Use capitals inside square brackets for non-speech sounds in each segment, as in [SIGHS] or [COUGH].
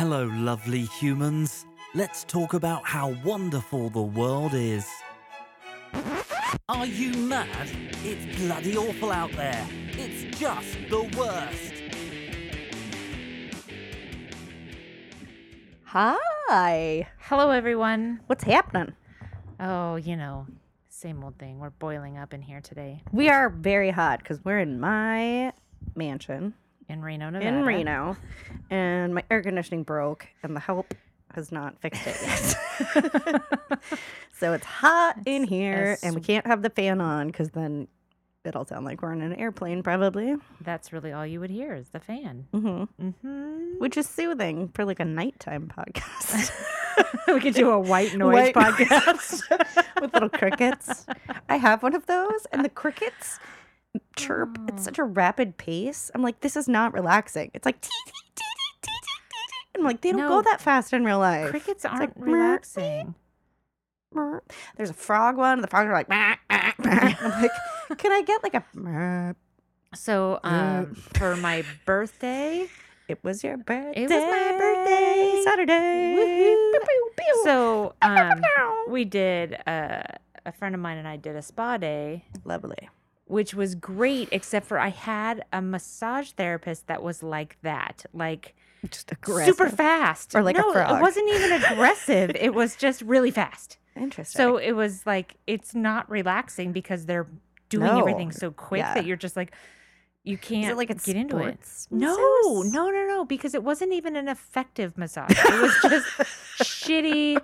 Hello, lovely humans. Let's talk about how wonderful the world is. Are you mad? It's bloody awful out there. It's just the worst. Hi. Hello, everyone. What's happening? Oh, you know, same old thing. We're boiling up in here today We are very hot because we're in my mansion in Reno, Nevada. in Reno, and my air conditioning broke, and the help has not fixed it yet. [LAUGHS] so it's hot in here, and we can't have the fan on because then it'll sound like we're in an airplane, probably. That's really all you would hear is the fan. hmm Mm-hmm. Which is soothing for like a nighttime podcast. [LAUGHS] we could do a white noise White [LAUGHS] podcast. with little crickets. I have one of those, and the crickets chirp at such a rapid pace. I'm like, this is not relaxing. It's like. I'm like, they don't No. go that fast in real life. Crickets like, aren't "Meow, relaxing. Meow." There's a frog one. and The frogs are like. [LAUGHS] I'm like, can I get like a? So, um, for my birthday, It was your birthday. was my birthday. Saturday. Woohoo. Pew, pew, pew. so [LAUGHS] um, we did. Uh, a friend of mine and I did a spa day, lovely. Which was great, except for I had a massage therapist that was like that, like. Just aggressive. super fast. Or like a no. It wasn't even aggressive. it was just really fast. Interesting. So it was like it's not relaxing because they're doing No. everything so quick Yeah. that you're just like you can't it like get into it. sports No, no, no, no, because it wasn't even an effective massage. It was just [LAUGHS] shitty.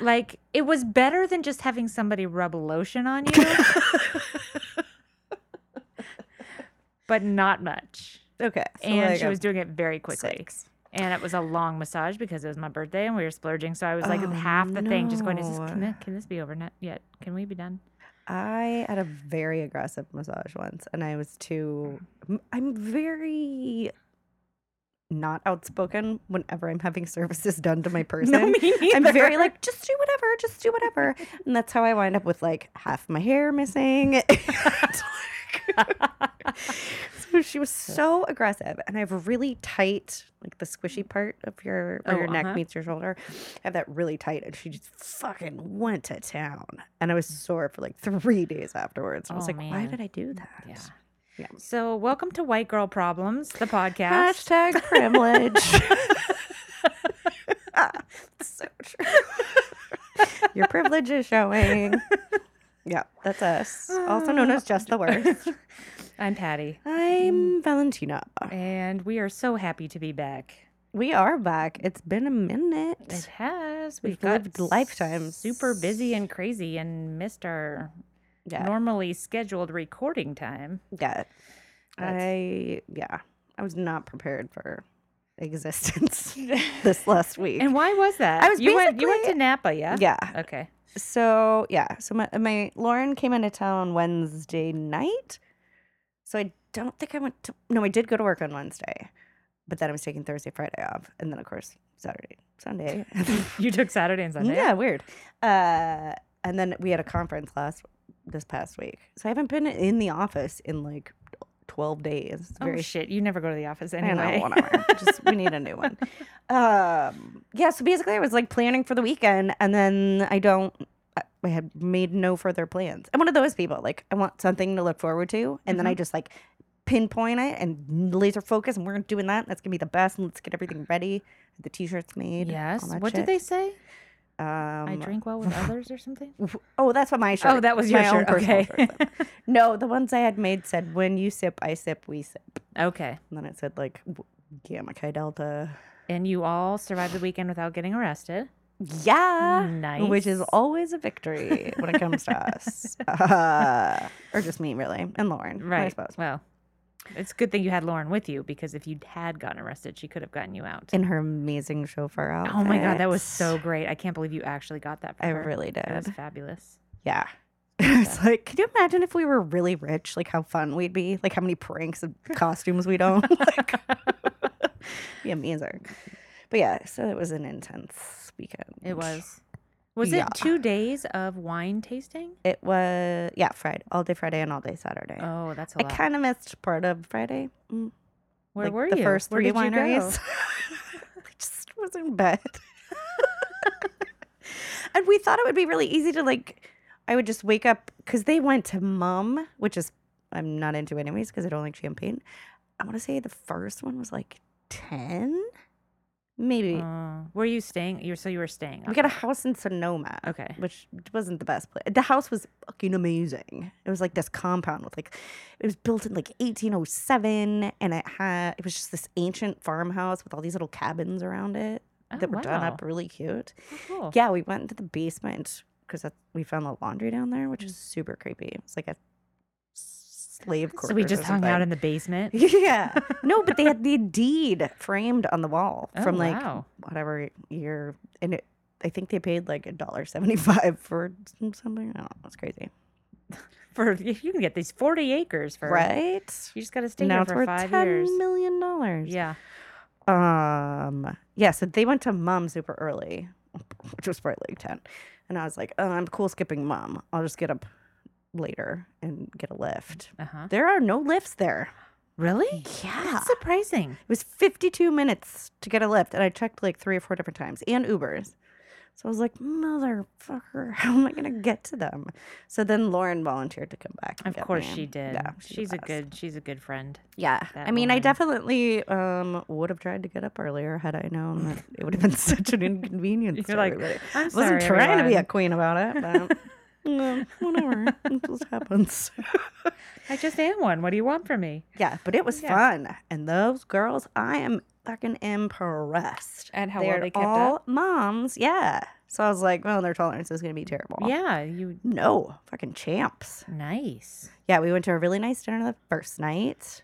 Like it was better than just having somebody rub lotion on you, [LAUGHS] but not much. Okay. so and like she was doing it very quickly. six. And it was a long massage because it was my birthday and we were splurging. So I was like Oh, half the thing, just going, Is this, can, this, can this be over net yet? Can we be done? I had a very aggressive massage once, and I was too. Mm. I'm very not outspoken whenever I'm having services done to my [LAUGHS] person. I'm very like, just do whatever, just do whatever, and that's how I wind up with like half my hair missing. [LAUGHS] so she was [LAUGHS] so aggressive, and I have really tight, like the squishy part of your where Oh, your neck uh-huh. meets your shoulder. I have that really tight, and she just fucking went to town, and I was sore for like three days afterwards. I was Oh, like, why did I do that? Yeah. Yeah. So welcome to White Girl Problems, the podcast. Hashtag privilege. [LAUGHS] so true. Your privilege is showing. Yeah, that's us. Also known as just the worst. [LAUGHS] I'm Patty, I'm Valentina. and we are so happy to be back. We are back. It's been a minute. It has. We've We've got lived lifetimes. super busy and crazy and missed our Yeah. normally scheduled recording time. Yeah. That's- I yeah. I was not prepared for existence [LAUGHS] this last week. And why was that? I was you went you went to Napa, yeah? yeah. Okay. So yeah, so my my Lauren came into town Wednesday night. So I don't think I went to no, I did go to work on Wednesday, but then I was taking Thursday, Friday off, and then of course Saturday, Sunday. [LAUGHS] You took Saturday and Sunday. yeah, weird. Uh, and then we had a conference last this past week, so I haven't been in the office in like twelve days. It's Oh very shit! You never go to the office I anyway. know, whatever. Just we need a new one. [LAUGHS] Um, yeah. So basically, I was like planning for the weekend, and then I don't. I- I had made no further plans. I'm one of those people. Like I want something to look forward to, and then I just like pinpoint it and laser focus, and we're doing that. That's gonna be the best. And let's get everything ready. The t-shirts made. yes. What shit. did they say? Um, I drink well with others or something. [LAUGHS] Oh, that's what my shirt. Oh, that was your my own shirt. Okay. [LAUGHS] no, the ones I had made said, "When you sip, I sip, we sip," okay. and then it said like Gamma Chi Delta. And you all survived the weekend without getting arrested. Yeah. Nice. Which is always a victory when it comes to us. [LAUGHS] Uh, or just me, really. And Lauren, Right. I suppose. Well, it's a good thing you had Lauren with you because if you had gotten arrested, she could have gotten you out. In her amazing chauffeur outfit. Oh my god, that was so great! I can't believe you actually got that. I her. really That was did. fabulous. Yeah. [LAUGHS] It's like, can you imagine if we were really rich, like how fun we'd be? Like how many pranks and [LAUGHS] costumes we'd own? [LAUGHS] like, be amazing. But yeah, so it was an intense weekend. It was. Was Yeah. it two days of wine tasting? It was, yeah, Friday, all day Friday and all day Saturday. Oh, that's a I lot. I kind of missed part of Friday. Mm, Where like were the you? first Where three wineries. [LAUGHS] you just was in bed. and we thought it would be really easy to like I would just wake up because they went to Mumm, which is I'm not into anyways because I don't like champagne. I want to say the first one was like 10, maybe. Uh, were you staying? You so you were staying. we got a house in Sonoma. Okay. Which wasn't the best place. The house was fucking amazing. It was like this compound with like, it was built in like 1807, and it had it was just this ancient farmhouse with all these little cabins around it Oh, that were done up really cute. Oh, cool. Yeah, we went into the basement because we found the laundry down there, which is super creepy. It was like a slave quarters. So we just hung out in the basement. [LAUGHS] Yeah. No, but they had the [LAUGHS] deed framed on the wall Oh, from like wow. whatever year, and it. I think they paid like a dollar seventy five [LAUGHS] for something. I don't know. It's crazy, For you can get these forty acres for right? You just got to stay now here for five ten years. million dollars. Yeah. Um. Yeah. So they went to Mumm super early, which was probably like ten, and I was like, "Oh, I'm cool skipping Mumm. I'll just get up later and get a Lyft." Uh huh. There are no Lyfts there. Really? Yeah. That's surprising. It was 52 minutes to get a Lyft, and I checked like three or four different times and Ubers. So I was like, motherfucker, [LAUGHS] how am I going to get to them? So then Lauren volunteered to come back. Of course me. she did. Yeah, the she's a good. She's a good friend. Yeah. I mean, I definitely um, would have tried to get up earlier had I known that it would have been [LAUGHS] such an inconvenience. You're like. I'm I wasn't trying to be a queen about it, but [LAUGHS] no, whatever. it just happens. [LAUGHS] I just am one. What do you want from me? Yeah, but it was Yeah. fun. And those girls, I am fucking impressed. And how well They're they kept all up? moms. Yeah. So I was like, well, their tolerance is going to be terrible. Yeah, you No, fucking champs. nice. Yeah, we went to a really nice dinner the first night.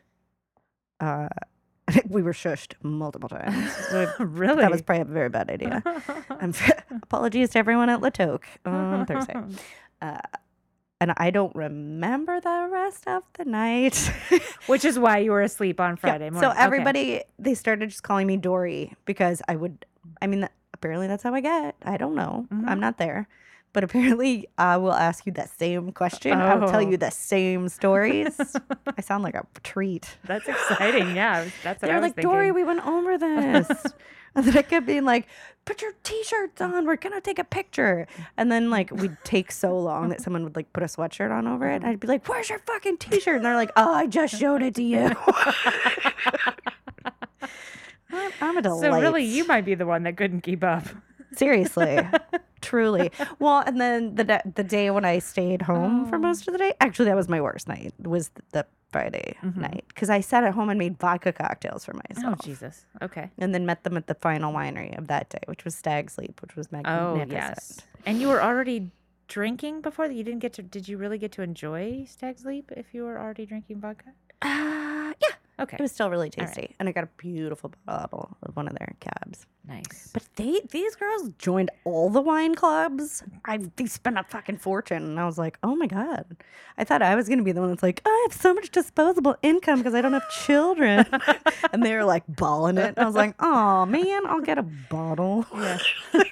Uh, [LAUGHS] we were shushed multiple times. [LAUGHS] Really? that was probably a very bad idea. I'm, apologies to everyone at La Toque on Thursday. Uh, and I don't remember the rest of the night. [LAUGHS] Which is why you were asleep on Yeah, Friday morning. So Okay. everybody, they started just calling me Dory because I would, I mean, apparently that's how I get. I don't know. Mhm. I'm not there. But apparently I will ask you that same question. I will tell Oh. you the same stories. [LAUGHS] I sound like a treat. That's exciting. Yeah, that's what They're I was like, Dory, we went over this. [LAUGHS] and then I kept being like, put your t-shirts on. We're going to take a picture. And then like we'd take so long that someone would like put a sweatshirt on over it. And I'd be like, where's your fucking t-shirt? And they're like, oh, I just showed it to you. [LAUGHS] [LAUGHS] I'm, I'm a delight. So really, you might be the one that couldn't keep up. Seriously. [LAUGHS] Truly. Well, and then the the day when I stayed home for Oh. most of the day, actually that was my worst night. Was the Friday Mhm. night because I sat at home and made vodka cocktails for myself. Oh. Jesus. Okay. and then met them at the final winery of that day, which was Stag's Leap, which was magnificent. Oh yes. And you were already drinking before that. You didn't get to. Did you really get to enjoy Stag's Leap if you were already drinking vodka? Uh, yeah, Okay. it was still really All right. tasty, and I got a beautiful bottle of one of their cabs. nice. But they these girls joined all the wine clubs. I they spent a fucking fortune, and I was like, oh my god. I thought I was gonna be the one that's like, I have so much disposable income because I don't have children, [LAUGHS] and they were like balling it. And I was like, oh man, I'll get a bottle. Yeah. [LAUGHS] their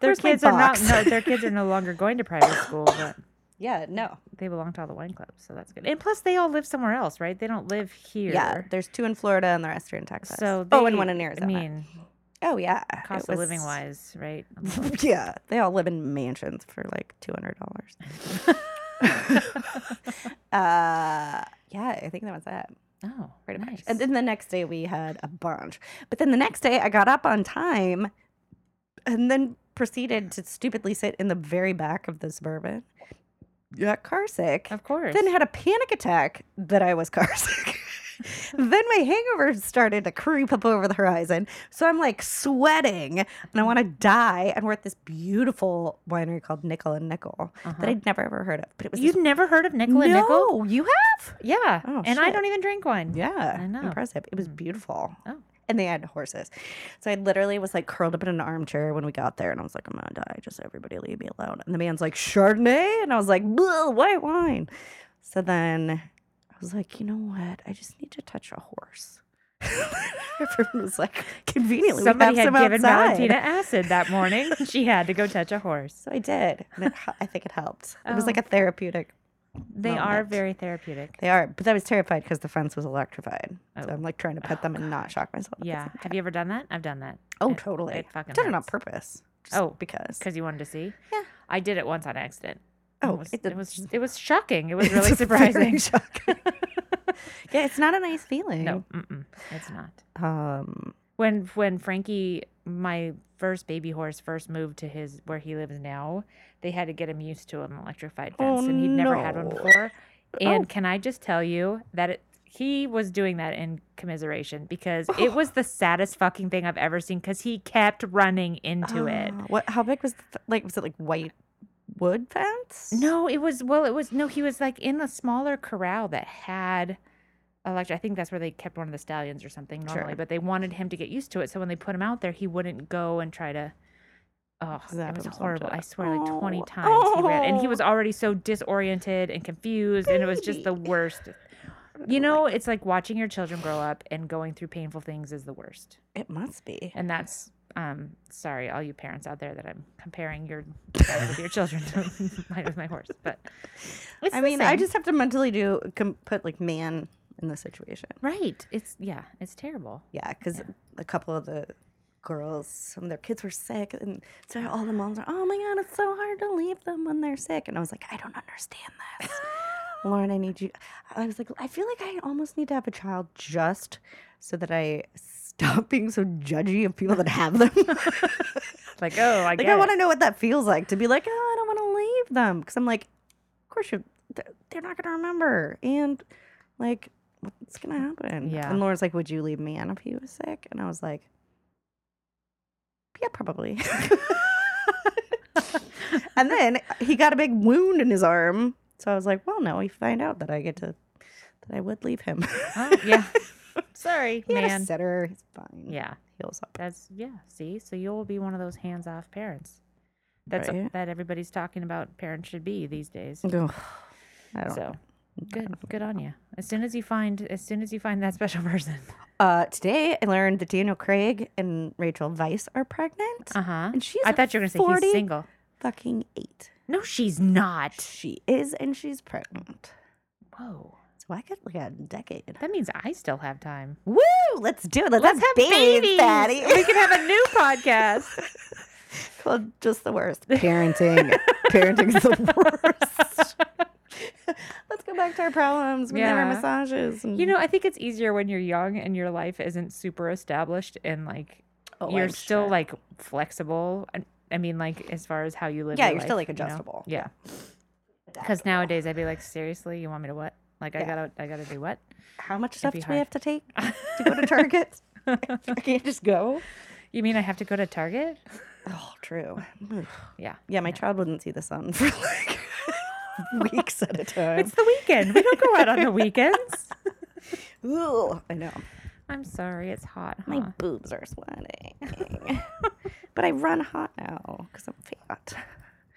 Where's kids are not. No, their kids are no longer going to private school, but Yeah, no. they belong to all the wine clubs, so that's good. And plus, they all live somewhere else, right? They don't live here. Yeah, there's two in Florida and the rest are in Texas. So oh, and one in Arizona. I mean, oh yeah, cost of living wise, right? [LAUGHS] [LAUGHS] yeah, they all live in mansions for like two hundred dollars. [LAUGHS] uh, yeah, I think that was it. Oh, Pretty nice. much. And then the next day we had a bunch. But then the next day I got up on time and then proceeded to stupidly sit in the very back of the suburban. Got car sick. of course. Then had a panic attack that I was [LAUGHS] car sick. then my hangover started to creep up over the horizon. So I'm like sweating and I want to die. And we're at this beautiful winery called Nickel and Nickel Uh-huh. that I'd never ever heard of. But it was You've this- never heard of Nickel and Nickel? no, you have? Yeah. Oh, and I don't even drink wine. Yeah, I know. impressive. It was Mm. beautiful. Oh. And they had horses. So I literally was like curled up in an armchair when we got there and I was like, I'm gonna die. Just everybody leave me alone. And the man's like, Chardonnay? And I was like, "Bleh, white wine. So then I was like, you know what? I just need to touch a horse. [LAUGHS] Everyone was like, conveniently, Somebody had some given outside. Valentina [LAUGHS] acid that morning. she had to go touch a horse. So I did. And it, I think it helped. It was Oh. like a therapeutic They are very therapeutic. They are, but I was terrified because the fence was electrified. So Oh. I'm like trying to pet them and not shock myself. Yeah. Have you ever done that? I've done that. Oh, It- totally. It fucking did it on purpose. Oh, because. because you wanted to see. Yeah. I did it once on accident. Oh, it was it it, was it was shocking. It was [LAUGHS] really [LAUGHS] surprising. shocking. [LAUGHS] yeah, it's not a nice feeling. no, it's not. Um. When when Frankie, my first baby horse, first moved to his where he lives now, they had to get him used to an electrified Oh, fence, and he'd never had one before. [LAUGHS] And Oh. can I just tell you that it, he was doing that in commiseration because it [LAUGHS] was the saddest fucking thing I've ever seen because he kept running into it. ah, What? How big was the f- like? Was it like white wood fence? No, it was well, it was no, he was like in the smaller corral that had electric. I think that's where they kept one of the stallions or something normally, Sure. but they wanted him to get used to it. So when they put him out there, he wouldn't go and try to. Oh, that was horrible. I swear, like twenty Oh. [LAUGHS] times he ran, and he Oh. was already so disoriented and confused, and it was just the worst. [SIGHS] You know, it's like watching your children grow up and going through painful things is the worst, It must be. and that's. Um, sorry, all you parents out there that I'm comparing your [LAUGHS] with your children to [LAUGHS] mine with my horse, but I mean, I just have to mentally do com- put like man in the situation. Right. It's yeah, it's terrible. Yeah, because a couple of the girls, some of their kids were sick, and so all the moms are, "Oh my god, it's so hard to leave them when they're sick." And I was like, "I don't understand this, [LAUGHS] Lauren. I need you." I was like, "I feel like I almost need to have a child just so that I stop [LAUGHS] being so judgy of people that have them." [LAUGHS] Like, oh, I like I want to know what that feels like to be like, "Oh, I don't want to leave them," because I'm like, "Of course you, th- they're not gonna remember," and like. What's gonna happen? Yeah. And Laura's like, "Would you leave Man if he was sick?" And I was like, yeah, probably. [LAUGHS] and then he got a big wound in his arm. So I was like, well, no, we find out that I get to, that I would leave him. Oh, yeah. [LAUGHS] Sorry, he a man. sitter. He's fine. Yeah. He heals up. That's yeah. See, so you'll be one of those hands-off parents. That's Right. that everybody's talking about. Parents should be these days. Ugh, I don't So good, [LAUGHS] good on you. As soon as you find, as soon as you find that [LAUGHS] special person. Uh, today I learned that Daniel Craig and Rachel Weisz are pregnant. Uh huh. And she's I thought you were gonna say 40 he's single. fucking eight. No, she's not. She is, and she's pregnant. Whoa. So I get like a decade. That means I still have time. Woo! Let's do it. Let's, Let's have, babies. Patty. We can have a new podcast. [LAUGHS] Well, just the worst. Parenting. Parenting's the worst. [LAUGHS] Let's go back to our problems. We Yeah. massages. and- You know, I think it's easier when you're young and your life isn't super established and like Oh, you're I'm still sure. like flexible. I- mean, like as far as how you live. Yeah, your you're still, life, like, you know? adjustable. Yeah, because nowadays I'd be like, seriously, you want me to what? Like I gotta, I gotta do what? How much stuff do we have to take [LAUGHS] to go to Target? [LAUGHS] I can't just go. You mean I have to go to Target? Oh, true. [SIGHS] Yeah, Yeah, my child wouldn't see the sun for like [LAUGHS] weeks at a time. it's the weekend. We don't go out on the [LAUGHS] weekends. Ooh, I know. I'm sorry, it's hot. My boobs are sweating. but I run hot now because I'm fat.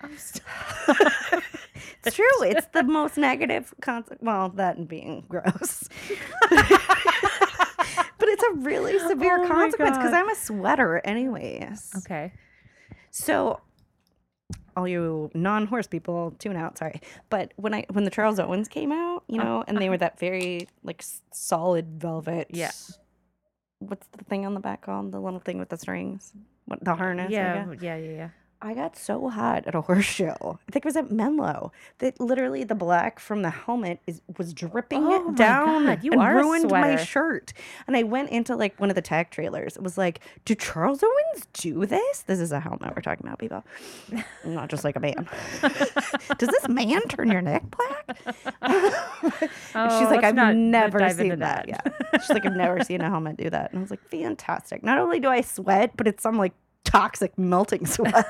I'm [LAUGHS] It's true. It's the most negative consequence. Well, that and being gross. but it's a really severe Oh consequence because I'm a sweater, anyways. okay. So, all you non-horse people, tune out. Sorry, but when I when the Charles Owens came out, you know, and they were that very like solid velvet. Yeah. What's the thing on the back called? The little thing with the strings. What the harness? Yeah, yeah, yeah, yeah. I got so hot at a [LAUGHS] horse show. I think it was at Menlo that literally the black from the helmet is was dripping Oh down God, you and are ruined my shirt. And I went into like one of the tack trailers. It was like, do Charles Owens do this? This is a helmet we're talking about, people. Not just like a man. [LAUGHS] Does this man turn your neck black? [LAUGHS] Oh, She's like, I've never seen that. that. Yeah. She's like, I've never seen a helmet do that. And I was like, fantastic. Not only do I sweat, but it's some like toxic melting [LAUGHS] sweat.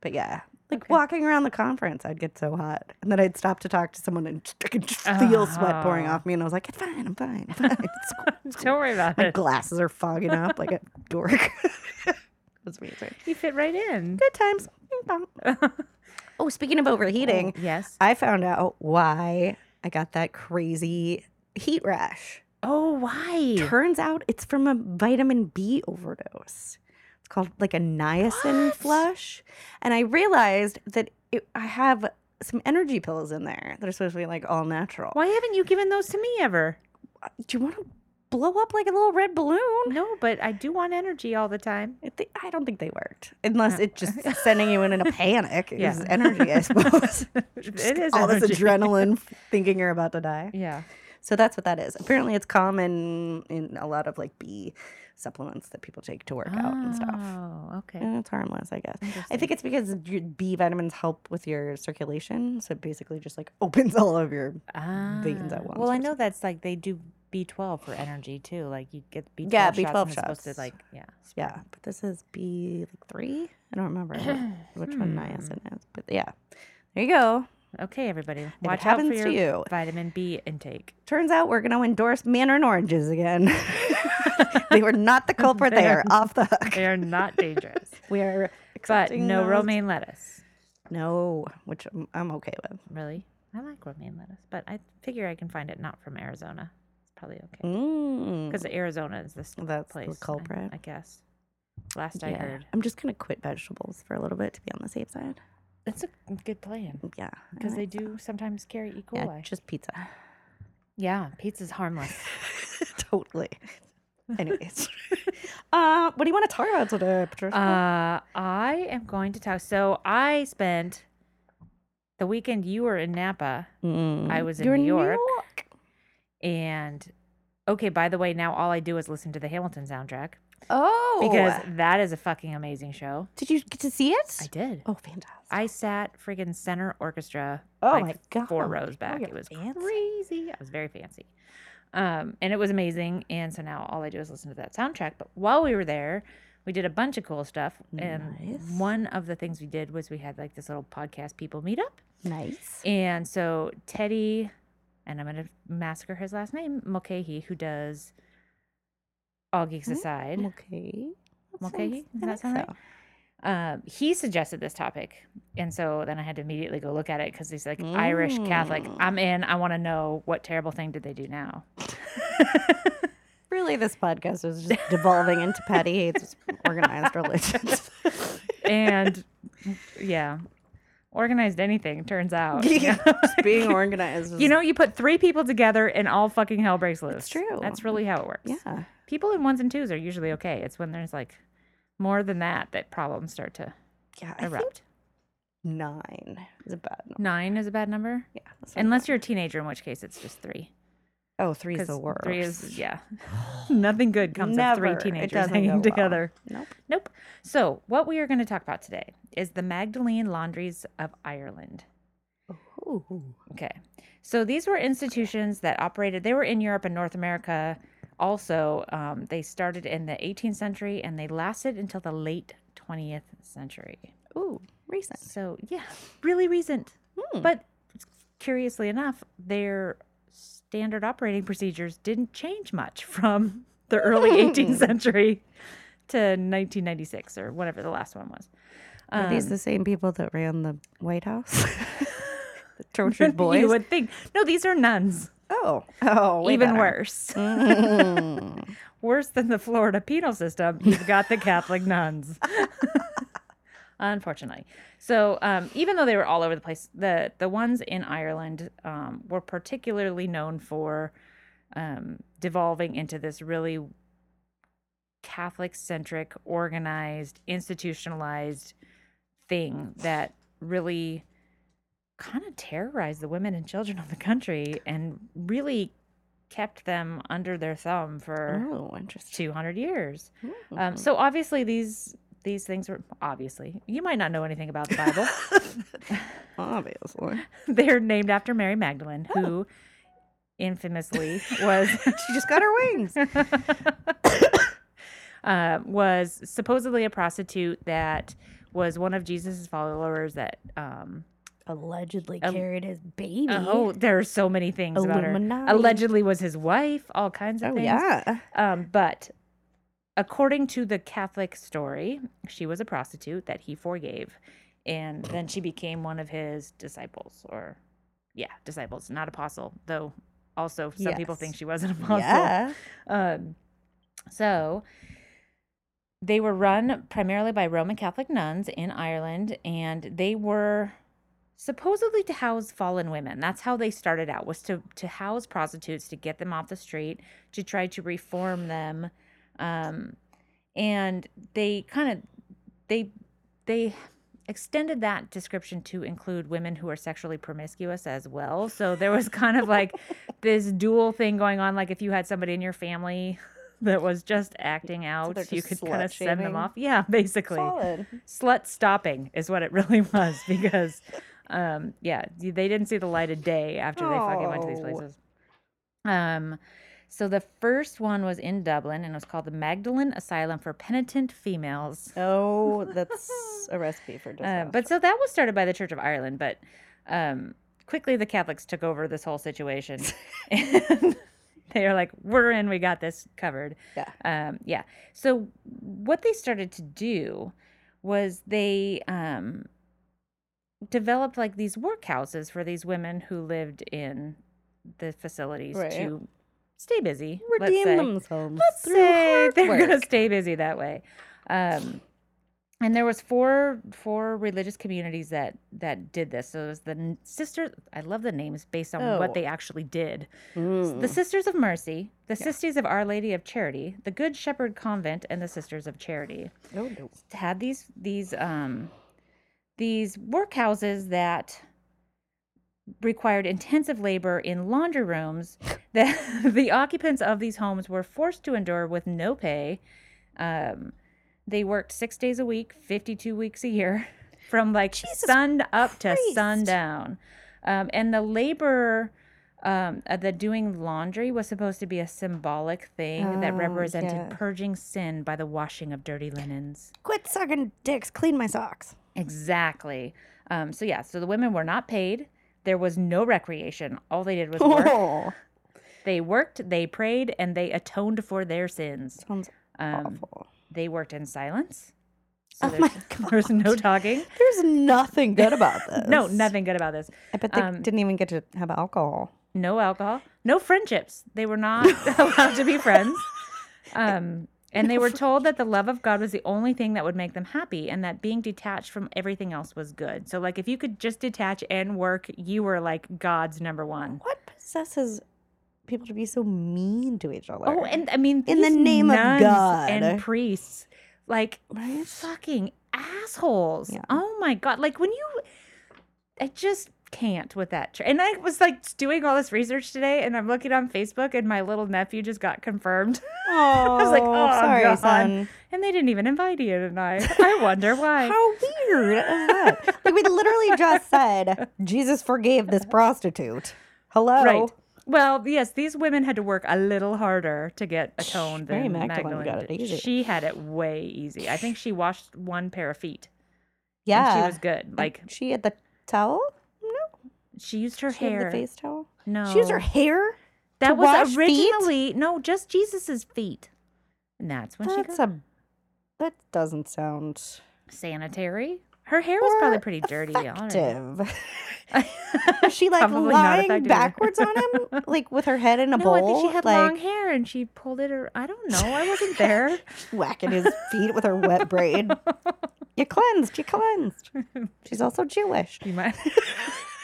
but yeah, like Okay. walking around the conference, I'd get so hot. And then I'd stop to talk to someone and I could just feel sweat pouring Oh. off me. And I was like, it's fine. I'm fine. I'm fine. It's cool. [LAUGHS] It's cool. Don't worry about My it. My glasses are fogging up like a [LAUGHS] dork. That's amazing. You fit right in. Good times. Oh, speaking of overheating, Oh, yes. I found out why I got that crazy heat rash. Oh, why? Turns out it's from a vitamin B overdose. It's called like a niacin What? flush. And I realized that it, I have some energy pills in there that are supposed to be like all natural. Why haven't you given those to me ever? Uh, do you want to blow up like a little red balloon? No, but I do want energy all the time. I, think, I don't think they worked, unless it just [LAUGHS] sending you in, in a panic. Yeah. Is energy, I [LAUGHS] suppose. it is all energy. this adrenaline, [LAUGHS] thinking you're about to die. Yeah. So that's what that is. Apparently, it's common in a lot of like B supplements that people take to work out and stuff. Oh, okay. And it's harmless, I guess. I think it's because your B vitamins help with your circulation, so it basically just like [LAUGHS] opens all of your. veins at Ah, once Well, I know that's like they do B12 for energy too. Like you get B12 Yeah, shots B12 and it's supposed to shots. like yeah. Yeah, but this is B like three. I don't remember [CLEARS THROAT] which one niacin is, but yeah, there you go. Okay, everybody, it watch out for happens your to you- vitamin B intake. Turns out we're going to endorse Mandarin oranges again. [LAUGHS] they were not the culprit. they are off the hook. They are not dangerous, [LAUGHS] We are but no those. romaine lettuce. No, which I'm, I'm okay with. Really, I like romaine lettuce, but I figure I can find it not from Arizona. It's probably okay Mm. because Arizona is this That's the place. I- culprit. I, guess. Last I Yeah. heard, I'm just gonna quit vegetables for a little bit to be on the safe side. It's a good plan Yeah, because they do sometimes carry E. so. Yeah, just pizza. Yeah, pizza's harmless. [LAUGHS] totally. Anyways, [LAUGHS] uh, what do you want to talk about today, Patricia? Uh, I am going to talk. So I spent the weekend you were in Napa, Mm. I was in You're New York. and okay. By the way, now all I do is listen to the Hamilton soundtrack Oh, because that is a fucking amazing show. did you get to see it? I did. Oh, fantastic! I sat friggin' center orchestra. oh like my god, four rows Oh, back. you're it was fancy. crazy. I was very fancy. Um, and it was amazing. And so now all I do is listen to that soundtrack. But while we were there, we did a bunch of cool stuff. And Nice. one of the things we did was we had like this little podcast people meetup. Nice. And so Teddy, and I'm going to massacre his last name, Mulcahy, who does All Geeks. Aside. Okay. Mulcahy? Does that sound right? um, he suggested this topic. And so then I had to immediately go look at it because he's like Irish Catholic. Mm. I'm in. I want to know what terrible thing did they do now? Really, this podcast is just devolving into Patty hates organized [LAUGHS] religions. and yeah, organized anything turns out. [LAUGHS] yeah, [LAUGHS] just being organized. You know, you put three people together and all fucking hell breaks loose. That's true. That's really how it works. yeah. People in ones and twos are usually okay. It's when there's like more than that that problems start to Yeah, I think erupt. nine is a bad number. Nine is a bad number. Yeah. that's what I Unless you're a teenager, in which case it's just three. Oh, three is the worst. Three is yeah. [GASPS] [LAUGHS] Nothing good comes of three teenagers hanging well. together. Nope. Nope. So what we are going to talk about today is the Magdalene Laundries of Ireland. Ooh. Okay. So these were institutions that operated, they were in Europe and North America also. Um, they started in the 18th century and they lasted until the late 20th century. Ooh, recent. So, yeah, really recent. Hmm. But curiously enough, their standard operating procedures didn't change much [LAUGHS] from the early 18th Hmm. century to 1996 or whatever the last one was. Are these Um, the same people that ran the White House? [LAUGHS] the tortured [LAUGHS] boys. You would think. No, these are nuns. oh, oh, Even better. worse. Mm. Worse than the Florida penal system. You've got the Catholic nuns. Unfortunately. So um, even though they were all over the place, the the ones in Ireland um, were particularly known for um, devolving into this really Catholic centric, organized, institutionalized thing that really kind of terrorized the women and children of the country and really kept them under their thumb for oh, 200 years. Um, so obviously these these things were obviously you might not know anything about the Bible. [LAUGHS] Obviously. [LAUGHS] They're named after Mary Magdalene, who infamously [LAUGHS] was she just got her wings. uh, was supposedly a prostitute that was one of Jesus' followers that um Allegedly Um, carried his baby. oh there are so many things about her allegedly was his wife all kinds of Oh, things yeah. Um, but according to the Catholic story, she was a prostitute that he forgave, and then she became one of his disciples, or yeah, disciples, not apostle, though. Also, some people think she was an apostle. Yeah. Um, so they were run primarily by Roman Catholic nuns in Ireland, and they were supposedly to house fallen women. That's how they started out was to to house prostitutes to get them off the street, to try to reform them. Um, and they kind of they they extended that description to include women who are sexually promiscuous as well. So there was kind of like [LAUGHS] this dual thing going on like if you had somebody in your family [LAUGHS] that was just acting out, they're you could kind of send them off. Yeah, basically Solid. slut stopping is what it really [LAUGHS] was because um yeah they didn't see the light of day after they fucking went to these Oh. places um so the first one was in dublin and it was called the Magdalen asylum for penitent females Oh, [LAUGHS] that's a recipe for uh, but so that was started by the church of ireland but um quickly the catholics took over this whole situation [LAUGHS] and they are like we're in we got this covered yeah. um, yeah. So what they started to do was they um, developed like these workhouses for these women who lived in the facilities Right. to stay busy. Redeem let's themselves. Let's say [LAUGHS] they're gonna stay busy that way. Um, and there was four four religious communities that that did this. So it was the sisters. I love the names based on Oh. what they actually did. Mm. The Sisters of Mercy, the Sisters of Our Lady of Charity, the Good Shepherd Convent, and the Sisters of Charity Oh, no. had these these um these workhouses that required intensive labor in laundry rooms [LAUGHS] that [LAUGHS] the occupants of these homes were forced to endure with no pay. Um, they worked six days a week, 52 weeks a year, [LAUGHS] from like Jesus sun up to sundown. Um, and the labor, um, uh, the doing laundry was supposed to be a symbolic thing that Oh, represented yeah. purging sin by the washing of dirty linens. Quit sucking dicks. Clean my socks. Exactly. Um, so yeah, so the women were not paid. There was no recreation. All they did was [LAUGHS] work. Oh, They worked, they prayed, and they atoned for their sins. sounds Um, awful. they worked in silence. So Oh there's, my [LAUGHS] there's no talking. There's nothing good about [LAUGHS] this. No, nothing good about this. I bet they Um, didn't even get to have alcohol. No alcohol. No friendships. They were not allowed to be friends. Um, and they were [LAUGHS] told that the love of God was the only thing that would make them happy and that being detached from everything else was good. So, like, if you could just detach and work, you were like God's number one. What possesses people to be so mean to each other? Oh, and I mean, In the name of God. and priests, like, right? fucking assholes. Yeah. Oh my god! Like when you, I just can't with that. Tr- and I was like doing all this research today, and I'm looking on Facebook, and my little nephew just got confirmed, Oh, [LAUGHS] I was like, "Oh, sorry, God." son. and they didn't even invite you tonight. I wonder [LAUGHS] why. How weird is that? like we literally just said Jesus forgave this prostitute. Hello. Right. Well, yes, these women had to work a little harder to get atoned Mary than Magdalene Magdalene. got it easy. She had it way easy. I think she washed one pair of feet. Yeah. and she was good. Like she had the towel. She used her She hair. the face towel. No, She used her hair. That was wash feet? originally no, just Jesus's feet. And that's when That's she got a. That doesn't sound sanitary. Her hair was probably pretty dirty on effective. [LAUGHS] Was she like lying backwards on him, [LAUGHS] like with her head in a no, bowl, I think she had like long hair and she pulled it. Or I don't know. I wasn't there. [LAUGHS] whacking his feet with her wet braid? You cleansed. You cleansed. She's also Jewish, you might.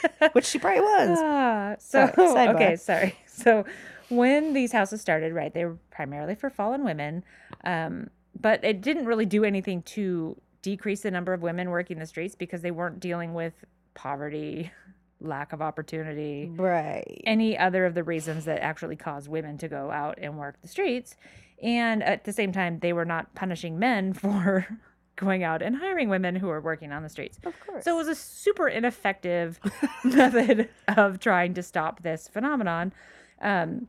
[LAUGHS] which she probably was. [LAUGHS] Ah, so okay, sorry. [LAUGHS] So when these houses started, right, they were primarily for fallen women, um, but it didn't really do anything to decrease the number of women working the streets because they weren't dealing with poverty, lack of opportunity, Right. any other of the reasons that actually cause women to go out and work the streets. And at the same time, they were not punishing men for going out and hiring women who are working on the streets. Of course. So it was a super ineffective [LAUGHS] method of trying to stop this phenomenon. Um,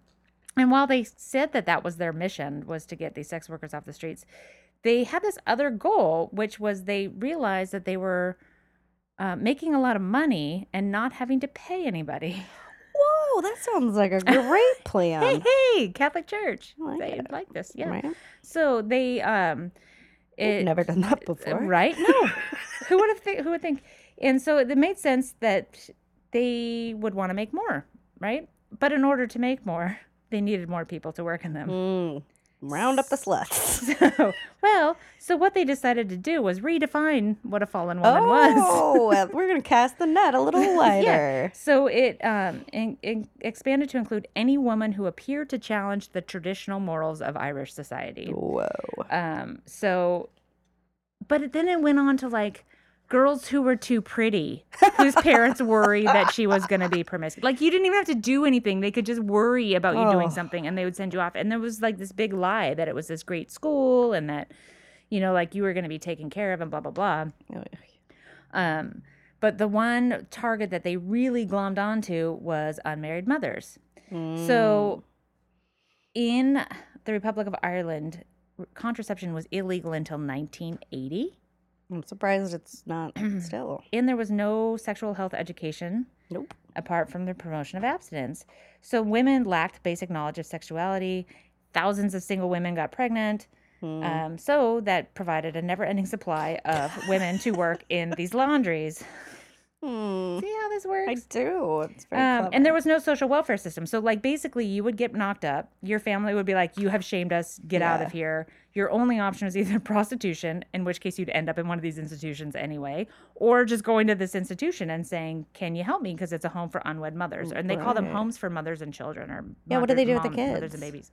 and while they said that that was their mission was to get these sex workers off the streets, they had this other goal, which was they realized that they were uh, making a lot of money and not having to pay anybody. [LAUGHS] Whoa, that sounds like a great [LAUGHS] plan. hey, hey, Catholic Church, I like they it. like this, yeah. Right? So they um, I've it, never done that before. Right? No. [LAUGHS] who would have th- who would think? And so it made sense that they would want to make more, right? But in order to make more, they needed more people to work in them. Mm. Round up the sluts. [LAUGHS] So, well, so what they decided to do was redefine what a fallen woman was. Oh, [LAUGHS] we're gonna cast the net a little wider. yeah. So it um, in, in expanded to include any woman who appeared to challenge the traditional morals of Irish society. Whoa. Um, so, but then it went on to like girls who were too pretty, whose parents worried that she was going to be promiscuous. Like you didn't even have to do anything; they could just worry about you doing Oh. something, and they would send you off. And there was like this big lie that it was this great school and that, you know, like you were going to be taken care of and blah blah blah. Um, but the one target that they really glommed onto was unmarried mothers. So, in the Republic of Ireland, contraception was illegal until 1980, I'm surprised it's not [CLEARS THROAT] still. and there was no sexual health education Nope. apart from the promotion of abstinence. So, women lacked basic knowledge of sexuality. Thousands of single women got pregnant. Hmm. Um, so that provided a never-ending supply of women to work [LAUGHS] in these laundries. Hmm. See how this works? I do. It's very Um, and there was no social welfare system. So, like, basically, you would get knocked up. Your family would be like, You have shamed us. Get out of here. Your only option is either [LAUGHS] prostitution, in which case you'd end up in one of these institutions anyway, or just going to this institution and saying, Can you help me? Because it's a home for unwed mothers. And they call them homes for mothers and children, or Yeah, what do they mother- do with the kids? Mothers and babies.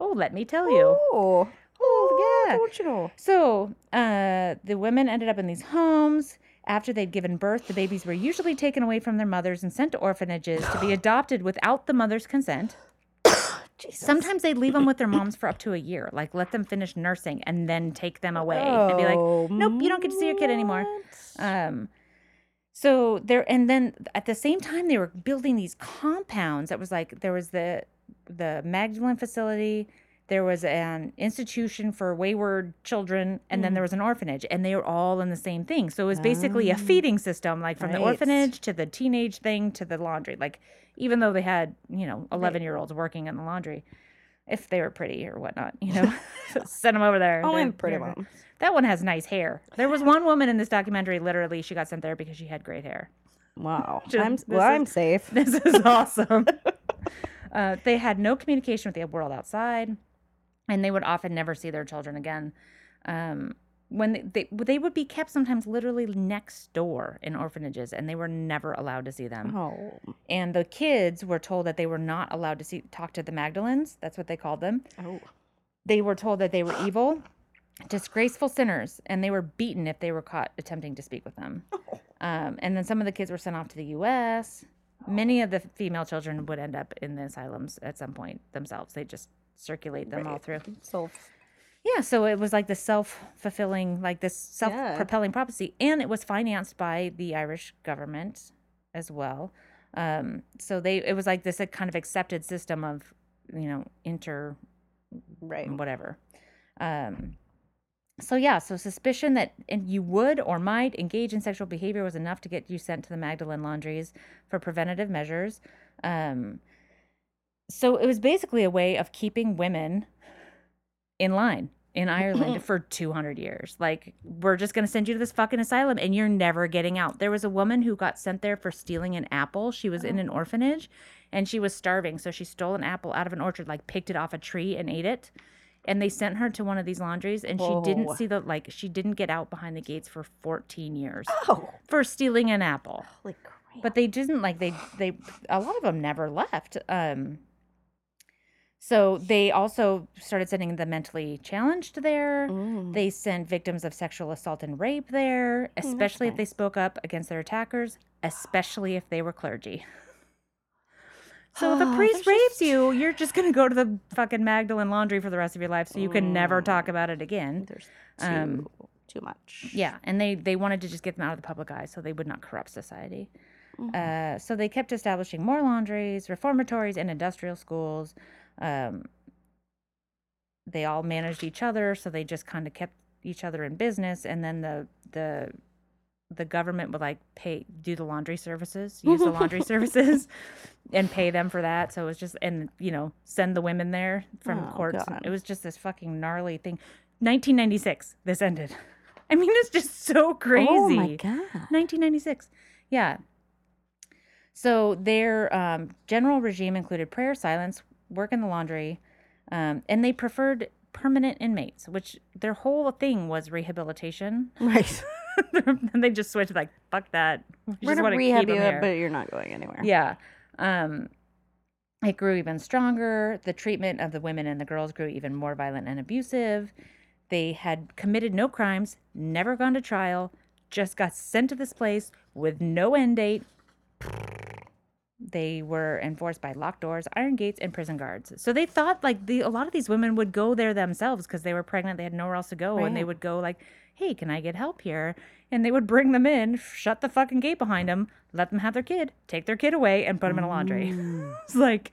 Oh, let me tell you. Oh, Oh, yeah. Don't you? So uh, the women ended up in these homes. After they'd given birth, the babies were usually taken away from their mothers and sent to orphanages to be [GASPS] adopted without the mother's consent. Jesus. Sometimes they'd leave them with their moms for up to a year, like let them finish nursing and then take them away and be like, Oh, nope, you don't get to see your kid anymore. Um, so there, and then at the same time, they were building these compounds. That was like there was the the Magdalene facility, there was an institution for wayward children, and then there was an orphanage, and they were all in the same thing. So it was basically a feeding system, like from the orphanage to the teenage thing to the laundry. Like even though they had you know eleven year olds working in the laundry. If they were pretty or whatnot, you know, [LAUGHS] [LAUGHS] send them over there. Oh, I'm pretty mom. that one has nice hair. There was one woman in this documentary, literally, she got sent there because she had great hair. Wow. [LAUGHS] Just- I'm well. is- I'm safe. This is awesome. uh, they had no communication with the world outside, and they would often never see their children again. Um, when they, they they would be kept sometimes literally next door in orphanages, and they were never allowed to see them. Oh. And the kids were told that they were not allowed to see talk to the Magdalens. That's what they called them Oh. they were told that they were evil, disgraceful sinners, and they were beaten if they were caught attempting to speak with them. Um, and then some of the kids were sent off to the U.S. Many of the female children would end up in the asylums at some point themselves. They just circulate them all through. [LAUGHS] So Yeah, so it was like the self fulfilling, like this self propelling prophecy, and it was financed by the Irish government as well. Um, so they it was like this uh, kind of accepted system of you know inter right. whatever. Um, so yeah, so suspicion that and you would or might engage in sexual behavior was enough to get you sent to the Magdalene laundries for preventative measures. Um, so it was basically a way of keeping women in line in Ireland for 200 years. Like, we're just going to send you to this fucking asylum and you're never getting out. There was a woman who got sent there for stealing an apple. She was in an orphanage and she was starving. So she stole an apple out of an orchard, like picked it off a tree and ate it. And they sent her to one of these laundries and she didn't see the, like, she didn't get out behind the gates for 14 years Oh. for stealing an apple Holy crap. but they didn't like they they a lot of them never left um so they also started sending the mentally challenged there Mm. they sent victims of sexual assault and rape there especially if they spoke up against their attackers especially if they were clergy [LAUGHS] so if a Oh, priest rapes just- you you're just going to go to the fucking magdalene laundry for the rest of your life so you can never talk about it again There's too Um, too much. yeah, and they they wanted to just get them out of the public eye so they would not corrupt society. Uh, so they kept establishing more laundries, reformatories, and industrial schools. Um, they all managed each other, so they just kind of kept each other in business. And then the the the government would like pay do the laundry services, use the laundry [LAUGHS] services, and pay them for that. So it was just and you know send the women there from Oh, courts. God. It was just this fucking gnarly thing. 1996, this ended. [LAUGHS] I mean, it's just so crazy. Oh my god. 1996. Yeah. So their um, general regime included prayer, silence, work in the laundry, Um, and they preferred permanent inmates, which their whole thing was rehabilitation. [LAUGHS] Right. and [LAUGHS] they just switched like, fuck that. We We're gonna rehab you, but you're not going anywhere. Yeah. Um, it grew even stronger. The treatment of the women and the girls grew even more violent and abusive. They had committed no crimes, never gone to trial, just got sent to this place with no end date. They were enforced by locked doors, iron gates, and prison guards. So they thought like the a lot of these women would go there themselves because they were pregnant, they had nowhere else to go, and they would go like, "Hey, can I get help here?" And they would bring them in, shut the fucking gate behind them, let them have their kid, take their kid away, and put them in a laundry. it's [LAUGHS] like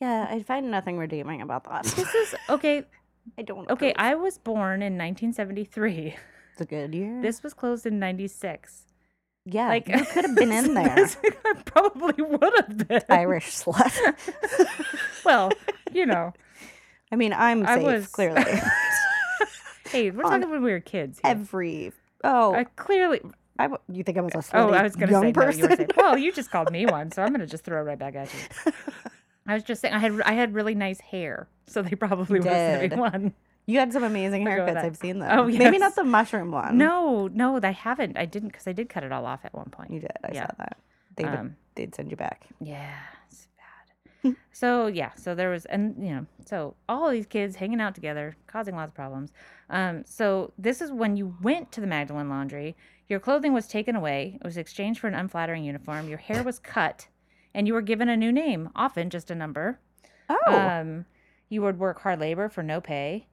Yeah, I find nothing redeeming about that. this is okay. [LAUGHS] I don't. Okay. I was born in 1973. it's a good year. This was closed in 96. Yeah, Like you could have [LAUGHS] been in [LAUGHS] there, I probably would have been. Irish slut. [LAUGHS] well, you know. I mean, I'm I safe was- clearly. Hey, we're talking when we were kids. here. Every oh, I clearly. I w- you think I was a oh, slut? Oh, I was going to young say person? no. You saying. Well, you just called me one, so I'm going to just throw it right back at you. I was just saying I had I had really nice hair, so they probably would have me one. You had some amazing We'll go with haircuts. that. I've seen them. Oh, maybe yes. not the mushroom one. No, no, I haven't. I didn't because I did cut it all off at one point. you did. I Yeah. saw that. They would, Um, they'd send you back. Yeah, it's bad. [LAUGHS] so yeah, so there was, and you know, so all these kids hanging out together, causing lots of problems. Um, so this is when you went to the Magdalene Laundry. Your clothing was taken away. It was exchanged for an unflattering uniform. Your hair was cut, and you were given a new name, often just a number. Oh, Um, you would work hard labor for no pay.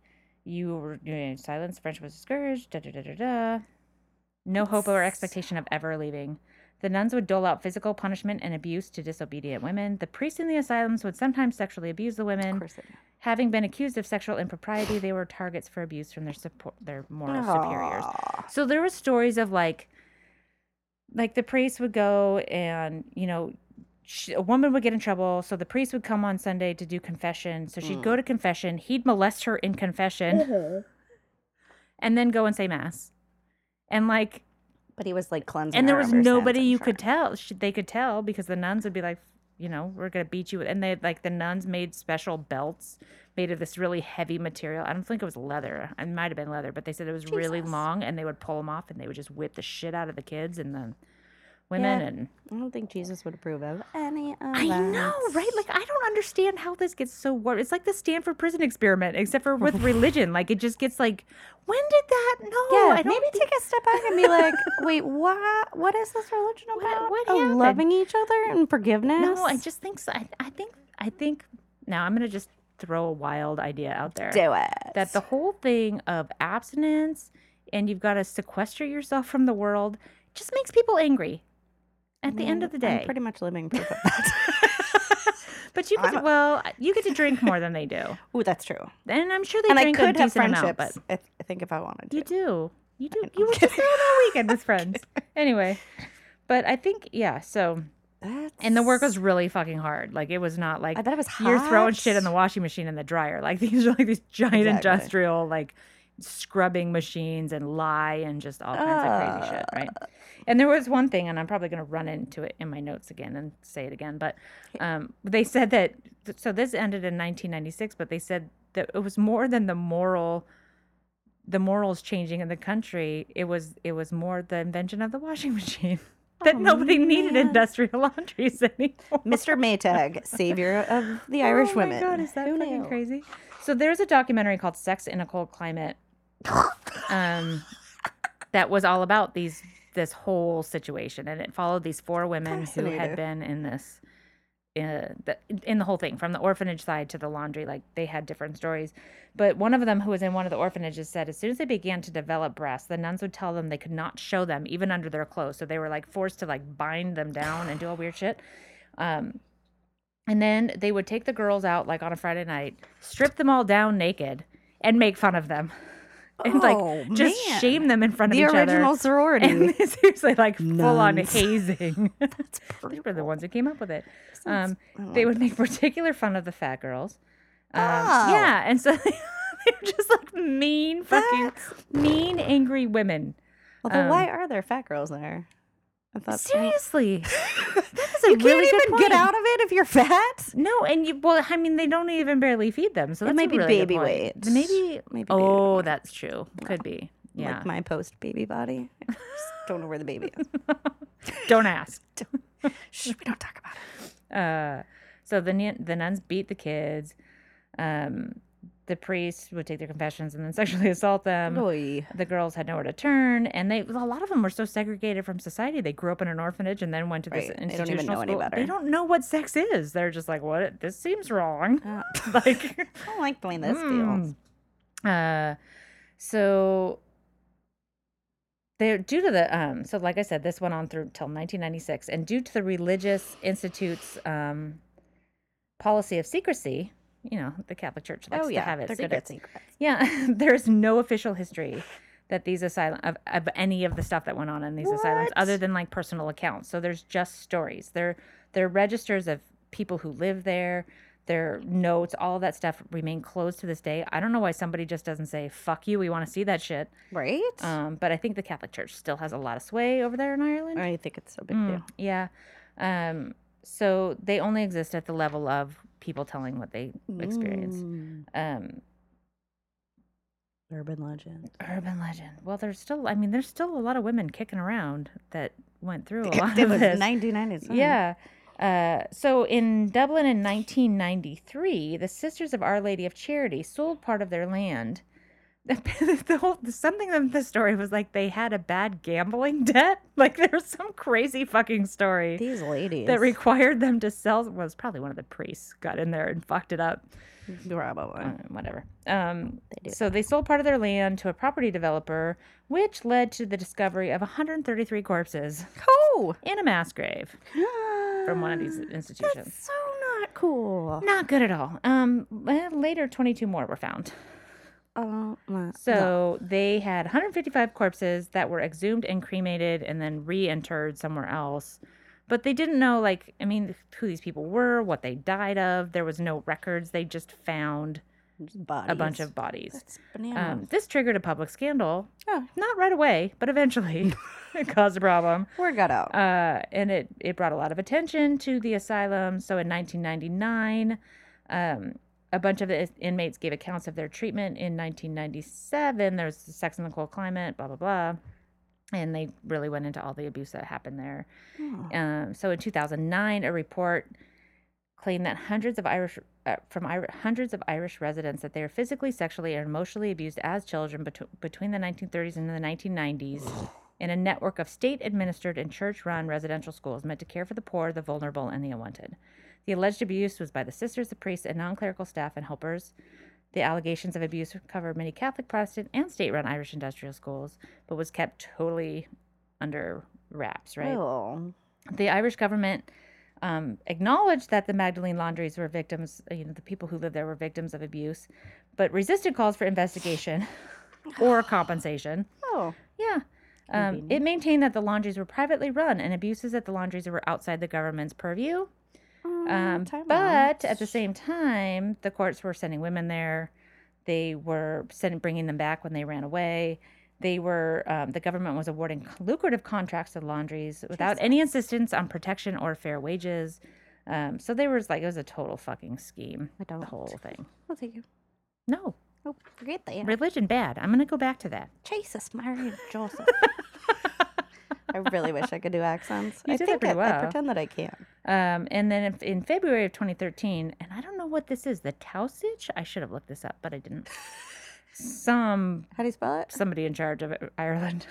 You were doing silence. Friendship was discouraged. Da da da da da. No hope or expectation of ever leaving. The nuns would dole out physical punishment and abuse to disobedient women. The priests in the asylums would sometimes sexually abuse the of women. course. They do. Having been accused of sexual impropriety, they were targets for abuse from their support, their moral superiors. So there were stories of like, like the priest would go and you know, sh a woman would get in trouble, so the priest would come on Sunday to do confession. So she'd Mm. go to confession. He'd molest her in confession, and then go and say mass, and like, But he was like cleansing. and there was of sins, nobody you sure. could tell. Sh- They could tell because the nuns would be like, you know, we're gonna beat you, and they like the nuns made special belts made of this really heavy material. I don't think it was leather. It might have been leather, but they said it was really long, and they would pull them off, and they would just whip the shit out of the kids and the women. Yeah. And I don't think Jesus would approve of any of I know, right? Like I don't understand how this gets so warped. It's like the Stanford prison experiment, except for with religion. [LAUGHS] Like it just gets like, when did that? No, Yeah, I don't maybe think- take a step back and be like, [LAUGHS] wait, what? What is this religion about? what oh, happened? loving each other and forgiveness. No, I just think so. I, I think I think now I'm gonna just throw a wild idea out there. do it. that the whole thing of abstinence and you've got to sequester yourself from the world just makes people angry at the end mm, of the I'm day. pretty much living proof of [LAUGHS] that. [LAUGHS] but you get to, well, you get to drink more than they do, [LAUGHS] Ooh, that's true. and I'm sure they and I drink could a have decent amount. friendships. But I, th- I think if I wanted to. you do, you do. You were just there that weekend with friends. Anyway, but I think yeah. So That's... and the work was really fucking hard. Like it was not like I bet it was hot. you're throwing shit in the washing machine and the dryer. Like these are like these giant Exactly. industrial like scrubbing machines and lye and just all kinds of crazy shit, right? And there was one thing, and I'm probably going to run into it in my notes again and say it again, but um, they said that. So this ended in 1996, but they said that it was more than the moral. The morals changing in the country. It was it was more the invention of the washing [LAUGHS] machine. That Oh, nobody needed industrial [LAUGHS] laundries anymore. Mr. Maytag, savior of the [LAUGHS] Irish women. oh my women. God, is that Who fucking knew? crazy? So there's a documentary called "Sex in a Cold Climate," um, that was all about these this whole situation, and it followed these four women who had been in this. Uh, the, in the whole thing, from the orphanage side to the laundry, like they had different stories. But one of them, who was in one of the orphanages, said as soon as they began to develop breasts, the nuns would tell them they could not show them even under their clothes. So they were like forced to like bind them down and do all weird shit. Um, and then they would take the girls out like on a Friday night, strip them all down naked, and make fun of them, and like Oh, just man. shame them in front The of each original other. sorority. And [LAUGHS] seriously, like full on [LAUGHS] hazing. [LAUGHS] That's These were the ones who came up with it. Sounds- Um, they would make particular fun of the fat girls. Um, Oh. Yeah, and so they were just like mean, fucking That's- mean, angry women. Although, um, why are there fat girls there? I thought Seriously, [LAUGHS] that is a you can't really good even get out of it if you're fat. No, and you well, I mean, they don't even barely feed them, so It that's might be really baby weight. Maybe, Maybe baby Oh, weight. that's true. Could be. Yeah. Like my post baby body. I just [LAUGHS] don't know where the baby is. [LAUGHS] don't ask. Shh, we don't talk about it. Uh, so the the nuns beat the kids. Um, the priests would take their confessions and then [LAUGHS] sexually assault them. Oy. The girls had nowhere to turn, and they a lot of them were so segregated from society. They grew up in an orphanage and then went to this Right. They don't institutional even know any school. better. They don't know what sex is. They're just like, "What? This seems wrong." Uh, [LAUGHS] [LAUGHS] like, I don't like the way this Mm. feels. Uh, so they're due to the um. So like I said, this went on through till 1996, and due to the religious institute's um policy of secrecy, you know, the Catholic Church likes Oh to yeah, have it they're secret. good at secrets. Yeah, [LAUGHS] there's no official history that these asylum of, of any of the stuff that went on in these asylums other than like personal accounts. So there's just stories. They're they're registers of people who live there. Their notes, all that stuff remain closed to this day. I don't know why somebody just doesn't say "fuck you." We want to see that shit. Right? Um, but I think the Catholic Church still has a lot of sway over there in Ireland. I think it's a big Mm, deal. yeah. Um, so they only exist at the level of people telling what they experience. Mm. Um, Urban legend. Urban legend. Well, there's still, I mean, there's still a lot of women kicking around that went through a [LAUGHS] lot it of was this. 1997. Yeah. Uh, so in Dublin in 1993, the Sisters of Our Lady of Charity sold part of their land. [LAUGHS] the whole something of the story was like they had a bad gambling [LAUGHS] debt. Like there was some crazy fucking story These ladies. that required them to sell. Well, it was probably one of the priests got in there and fucked it up. Probably. Uh, whatever. Um, They so they sold part of their land to a property developer, which led to the discovery of 133 corpses Oh! in a mass grave from one of these institutions. That's so not cool. Not good at all. Um, later, 22 more were found. Uh, uh, So they had 155 corpses that were exhumed and cremated and then reinterred somewhere else. But they didn't know, like, I mean, who these people were, what they died of. There was no records. They just found bodies. a bunch of bodies. Um, this triggered a public scandal. oh, Not right away, but eventually [LAUGHS] it caused a problem. word got out. Uh, and it, it brought a lot of attention to the asylum. So in 1999, um, a bunch of the inmates gave accounts of their treatment. In 1997, there's the sex in the cold climate, blah, blah, blah. And they really went into all the abuse that happened there. Oh. Um, so in 2009, a report claimed that hundreds of Irish uh, from Ir- hundreds of Irish residents that they were physically, sexually, and emotionally abused as children betw between the 1930s and the 1990s [SIGHS] in a network of state-administered and church-run residential schools meant to care for the poor, the vulnerable, and the unwanted. The alleged abuse was by the sisters, the priests, and non-clerical staff and helpers. The allegations of abuse covered many Catholic, Protestant, and state-run Irish industrial schools, but was kept totally under wraps, right? Oh. the Irish government um, acknowledged that the Magdalene Laundries were victims, uh, you know, the people who lived there were victims of abuse, but resisted calls for investigation [SIGHS] or compensation. Oh. Yeah. Um, it maintained that the laundries were privately run and abuses at the laundries were outside the government's purview. Um, but at the same time, the courts were sending women there. They were sending, bringing them back when they ran away. They were um, the government was awarding lucrative contracts to laundries without any insistence on protection or fair wages. Um, so there was like it was a total fucking scheme. I don't. The whole thing. I'll take you. No Oh, forget that. religion bad. I'm gonna go back to that. Jesus, Mary, Joseph. [LAUGHS] I really wish I could do accents. You I think I, I pretend that I can. Um, and then in, in February of 2013, and I don't know what this is, the Tausig. I should have looked this up, but I didn't. Some How do you spell it? somebody in charge of Ireland.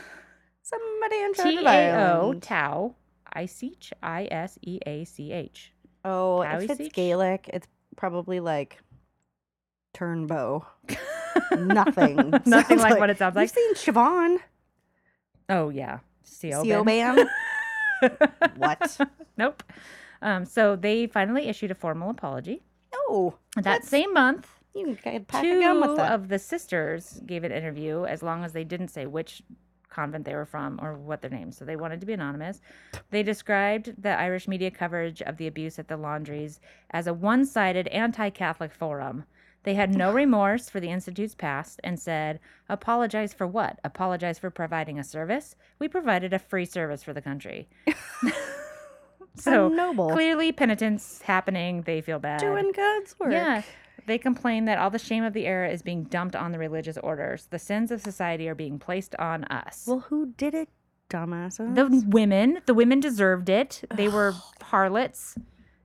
Somebody in charge T of A O Ireland. Tau Isich I S E A C H. Oh, if Taoiseach? it's Gaelic, it's probably like Turnbow. [LAUGHS] Nothing. Nothing Sounds like what it sounds like. You've seen Siobhan? Oh yeah, Siobhan. Siobhan? [LAUGHS] What? nope. Um, so they finally issued a formal apology. No. That same month, You can pack two a gun with that. of the sisters gave an interview as long as they didn't say which convent they were from or what their names. So they wanted to be anonymous. They described the Irish media coverage of the abuse at the laundries as a one sided anti Catholic forum. They had no remorse for the Institute's past and said, Apologize for what? Apologize for providing a service? We provided a free service for the country. [LAUGHS] so noble. clearly, penitence happening. They feel bad. Doing God's work. Yeah. They complain that all the shame of the era is being dumped on the religious orders. The sins of society are being placed on us. Well, who did it, dumbasses? the women, the women deserved it. They were harlots,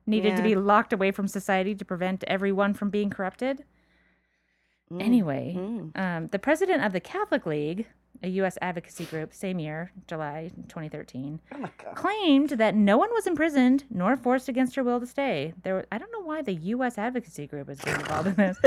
needed to Yeah. be locked away from society to prevent everyone from being corrupted. Anyway, Mm. um, the president of the Catholic League, a U.S. advocacy group, same year, July 2013, oh claimed that no one was imprisoned nor forced against her will to stay. There, I don't know why the U.S. advocacy group is involved in this.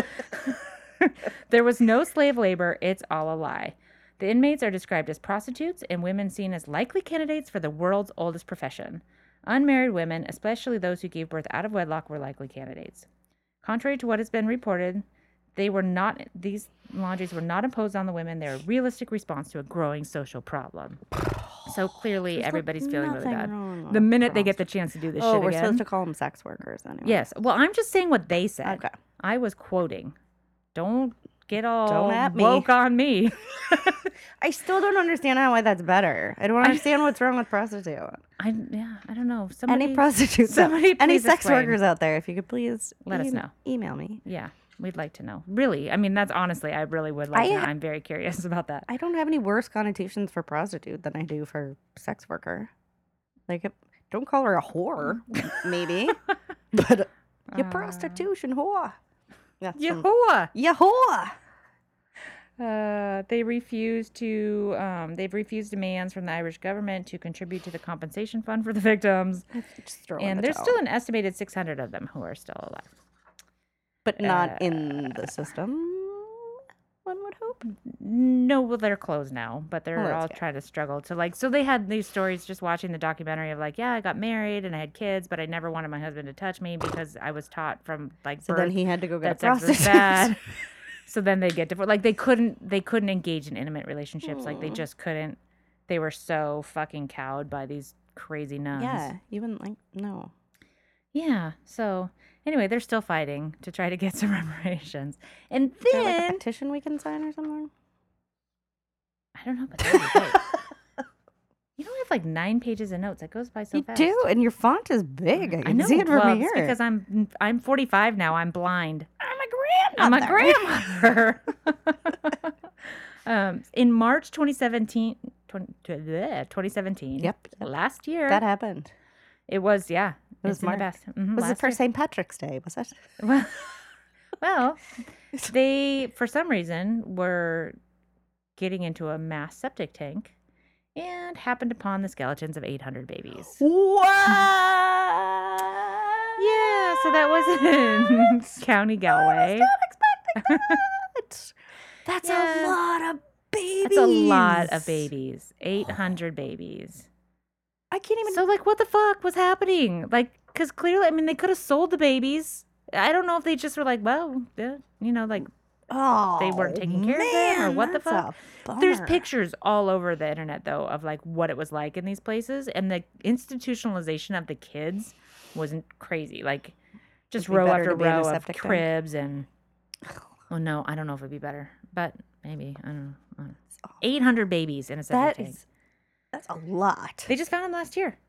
[LAUGHS] there was no slave labor. It's all a lie. The inmates are described as prostitutes and women seen as likely candidates for the world's oldest profession. Unmarried women, especially those who gave birth out of wedlock, were likely candidates. Contrary to what has been reported, they were not these laundries were not imposed on the women. They're a realistic response to a growing social problem. So clearly, everybody's feeling really bad. The minute they get the chance to do this Oh, shit we're again. supposed to call them sex workers anyway. Yes. Well, I'm just saying what they said. Okay. I was quoting. Don't get all at me. woke on me. [LAUGHS] I still don't understand how why that's better. I don't understand what's wrong with prostitute. I yeah. I don't know. Somebody, any prostitutes, somebody any sex explain. workers out there, if you could please Let us know. Email me. Yeah, we'd like to know. Really, I mean, that's honestly, I really would like I, to know. I'm very curious [LAUGHS] about that. I don't have any worse connotations for prostitute than I do for sex worker. Like, don't call her a whore, [LAUGHS] maybe, [LAUGHS] but you Uh, prostitution whore. That's some-. Ya whore. Uh, they refuse to. Um, they've refused demands from the Irish government to contribute to the compensation fund for the victims, and the there's towel. still an estimated 600 of them who are still alive. But not in uh, the system. One would hope. No, well, they're closed now, but they're that's all good. trying to struggle to like. So they had these stories just watching the documentary of like, yeah, I got married and I had kids, but I never wanted my husband to touch me because I was taught from like So birth then he had to go get that a sex prostitute. bad. [LAUGHS] so then they get divorced. Like they couldn't, they couldn't engage in intimate relationships. Like they just couldn't. They were so fucking cowed by these crazy nuns. yeah, even like no. Yeah. So anyway, they're still fighting to try to get some [LAUGHS] reparations, and Is there like a then petition we can sign or something? I don't know, but that would be great. You don't have like nine pages of notes. It goes by so you fast. do, and your font is big. I I know. see it from well, here. because I'm I'm 45 now. I'm blind. I'm a I'm a grandmother. grandmother. [LAUGHS] um, in March 2017, 20, 2017. Yep, yep. Last year. that happened. it was yeah. It was March. best. Mhm, Was it for. St. Patrick's Day? Was it? [LAUGHS] Well, well, they for some reason were getting into a mass septic tank and happened upon the skeletons of 800 babies. What? Yeah, so that was in [LAUGHS] County Galway. [LAUGHS] That. That's Yeah. a lot of babies. That's a lot of babies. 800 babies. I can't even. So, like, what the fuck was happening? Like, because clearly, I mean, they could have sold the babies. I don't know if they just were like, well, yeah, you know, like, oh, they weren't taking care of them or what the fuck? There's pictures all over the internet, though, of like what it was like in these places. And the institutionalization of the kids wasn't crazy. Like, just row after row of cribs and. Oh, no, I don't know if it'd be better, but maybe. I don't know. Know. 800 babies in a septic That tank. is. That's a lot. They just found them last year.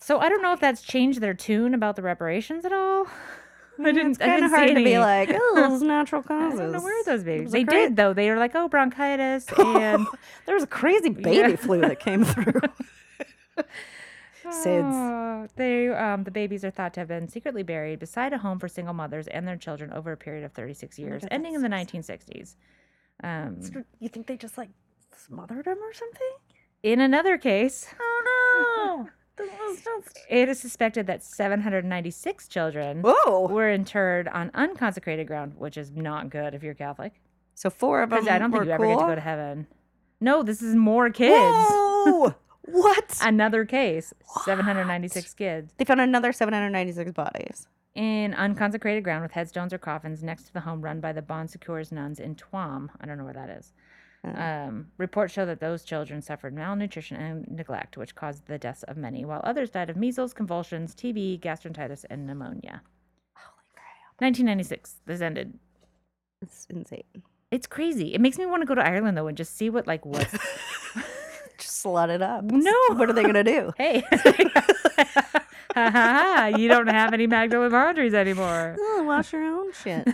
So I don't know if that's changed their tune about the reparations at all. [LAUGHS] I didn't. It's I kind of hard to be like, oh, [LAUGHS] it's natural I causes. don't know where are those babies. They cra- did though. They were like, oh, bronchitis [LAUGHS] and there was a crazy baby Yeah. flu that came through. SIDS. Oh, they um the babies are thought to have been secretly buried beside a home for single mothers and their children over a period of 36 years, ending in the 1960s. Um, You think they just like smothered them or something? In another case, [LAUGHS] Oh no! [LAUGHS] this was just. it is suspected that 796 children Whoa! were interred on unconsecrated ground, which is not good if you're Catholic. So four of them Because I don't think you ever cool? get to go to heaven. No, this is more kids. Whoa! [LAUGHS] what? Another case, 796 kids They found another 796 bodies. in unconsecrated ground with headstones or coffins next to the home run by the Bon Secours nuns in Tuam. I don't know where that is. Oh. Um, reports show that those children suffered malnutrition and neglect, which caused the deaths of many, while others died of measles, convulsions, TB, gastroenteritis, and pneumonia. Holy crap. 1996. This ended It's insane. It's crazy. It makes me want to go to Ireland though and just see what like what. [LAUGHS] Just slut it up. No. What are they gonna do? [LAUGHS] hey, ha ha ha! You don't have any Magdalene laundries anymore. [LAUGHS] Oh, wash your own shit.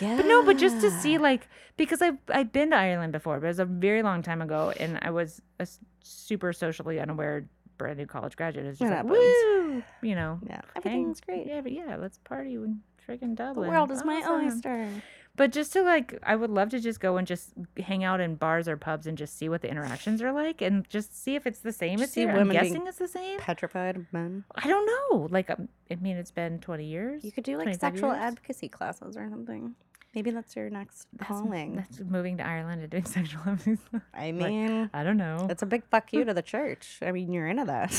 Yeah. But no, but just to see like because I've I've been to Ireland before, but it was a very long time ago, and I was a super socially unaware brand new college graduate. It's just like woo, you know. Yeah, hang- everything's great. Yeah, but yeah, let's party in friggin' The world is my oyster. But just to like, I would love to just go and just hang out in bars or pubs and just see what the interactions are like, and just see if it's the same as See here. I'm guessing it's the same. Petrified men. I don't know. Like, um, I mean, it's been 20 years. You could do like sexual years? advocacy classes or something. Maybe that's your next That's- calling. That's moving to Ireland and doing [LAUGHS] sexual abuse. I mean, I don't know. it's a big fuck you to [LAUGHS] the church. I mean, you're into that.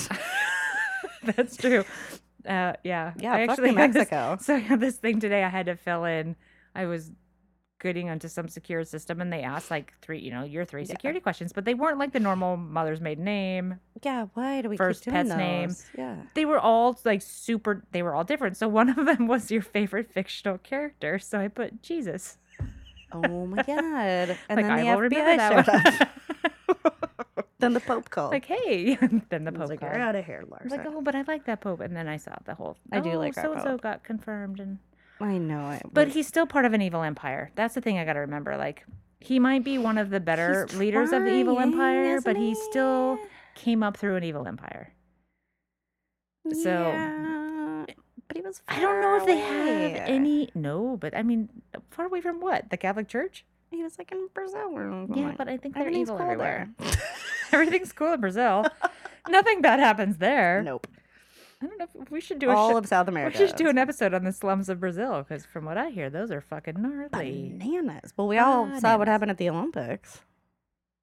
[LAUGHS] That's true. Uh, yeah. Yeah, I fuck actually had this- Mexico. so I had this thing today. I had to fill in. I was getting onto some secure system, and they asked like three, you know, your three Yeah. security questions, but they weren't like the normal mother's maiden name. yeah, why do we First keep pet's name. Yeah. They were all like super. They were all different. So one of them [LAUGHS] was your favorite fictional character. So I put Jesus. Oh my god. [LAUGHS] And like then I the will FBI that up. [LAUGHS] then the Pope called. like hey, then the Pope like, called. "You're out of here, Larsa. like, oh, but I like that Pope. And then I saw the whole. I do oh, like so and so got confirmed, and I know it. but he's still part of an evil empire. That's the thing I got to remember. Like he might be one of the better He's leaders of the evil trying, empire, but isn't he still came up through an evil empire. so- Yeah, but he was. I don't know if they away. have any. No, but I mean, far away from what? The Catholic Church? He was like in Brazil. Yeah, but I think they're evil cool everywhere. [LAUGHS] [LAUGHS] Everything's cool in Brazil. [LAUGHS] Nothing bad happens there. Nope. I don't know if we should do a All show- of South America. We should do an episode on the slums of Brazil because from what I hear, those are fucking gnarly. bananas. Well, we all saw what happened at the Olympics.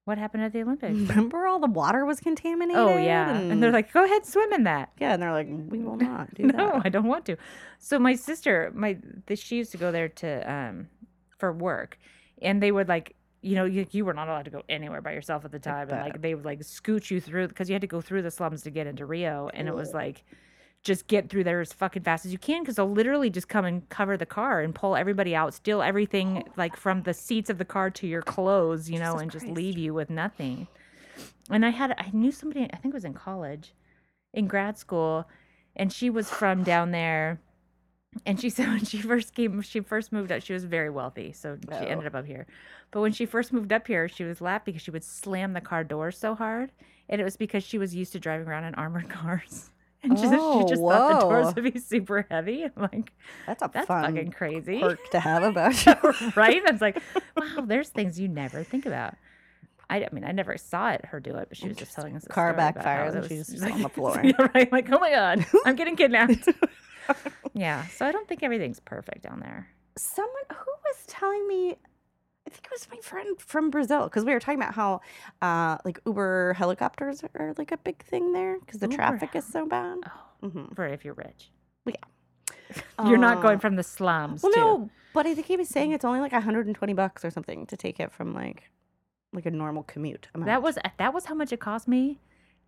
What happened at the Olympics? Remember all the water was contaminated? Oh yeah, and they're like, "Go ahead, swim in that." yeah, and they're like, we will [LAUGHS] not do no, that. I don't want to. So my sister, my the, she used to go there to um for work, and they would like. You know, you, you were not allowed to go anywhere by yourself at the time, and like they would like scoot you through because you had to go through the slums to get into Rio, and it was like, just get through there as fucking fast as you can because they'll literally just come and cover the car and pull everybody out, steal everything like from the seats of the car to your clothes, you know, Jesus and just leave you with nothing. And I had I knew somebody I think it was in college, in grad school, and she was from down there. And she [LAUGHS] said when she first came, she first moved up. She was very wealthy, so she Oh. ended up up here. But when she first moved up here, she was laughed because she would slam the car doors so hard, and it was because she was used to driving around in armored [LAUGHS] cars, [LAUGHS] and just, Oh, she just thought the doors whoa. would be super heavy. I'm like, That's a that's fucking crazy, perk to have [LAUGHS] about [LAUGHS] you. right? It's like, wow, there's things you never think about. I, I mean, I never saw it her do it, but she was just telling us. a Car story about how backfires and she's just on the floor. yeah, right. Like, oh my god, I'm getting kidnapped. yeah, so I don't think everything's perfect down there. Someone who was telling me, I think it was my friend from Brazil, because we were talking about how, uh, like Uber helicopters are like a big thing there because the Uber traffic is so bad. Oh, hmm for if you're rich, Yeah. [LAUGHS] you're not going Uh, from the slums. Well, to, no, but I think he was saying it's only like 120 bucks or something to take it from like, like a normal commute. Amount. that was that was how much it cost me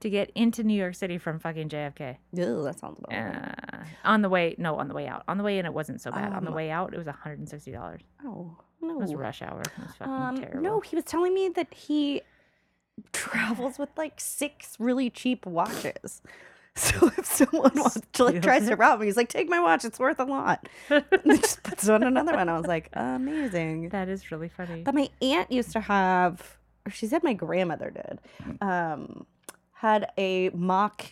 to get into New York City from fucking JFK. Ew, that sounds about right. Uh, on the way, no, on the way out. On the way in, it wasn't so bad. on the Um, way out, it was 160 dollars. Oh It was no. rush hour. It was fucking Um, terrible. no, he was telling me that he [LAUGHS] travels with like six really cheap watches. [LAUGHS] So if someone wants to like tries to rob me, he's like, "Take my watch; it's worth a lot." [LAUGHS] and then just puts on another one. I was like, "Amazing." that is really funny. But my aunt used to have, or she said my grandmother did, um, had a mock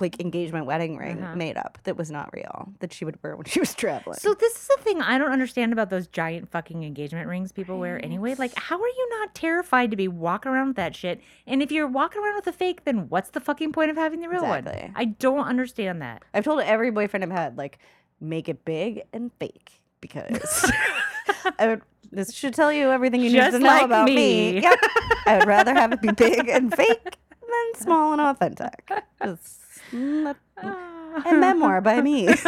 like engagement wedding ring Uh-huh. made up that was not real that she would wear when she was traveling. So this is the thing I don't understand about those giant fucking engagement rings people wear anyway. Like, how are you not terrified to be walking around with that shit? And if you're walking around with a fake, then what's the fucking point of having the real Exactly. one? I don't understand that. I've told every boyfriend I've had, like, make it big and fake because [LAUGHS] I would, this should tell you everything you need to know like about me. me. Yep. I would rather have it be big and fake than small and authentic. [LAUGHS] Just let- a memoir by me. [LAUGHS]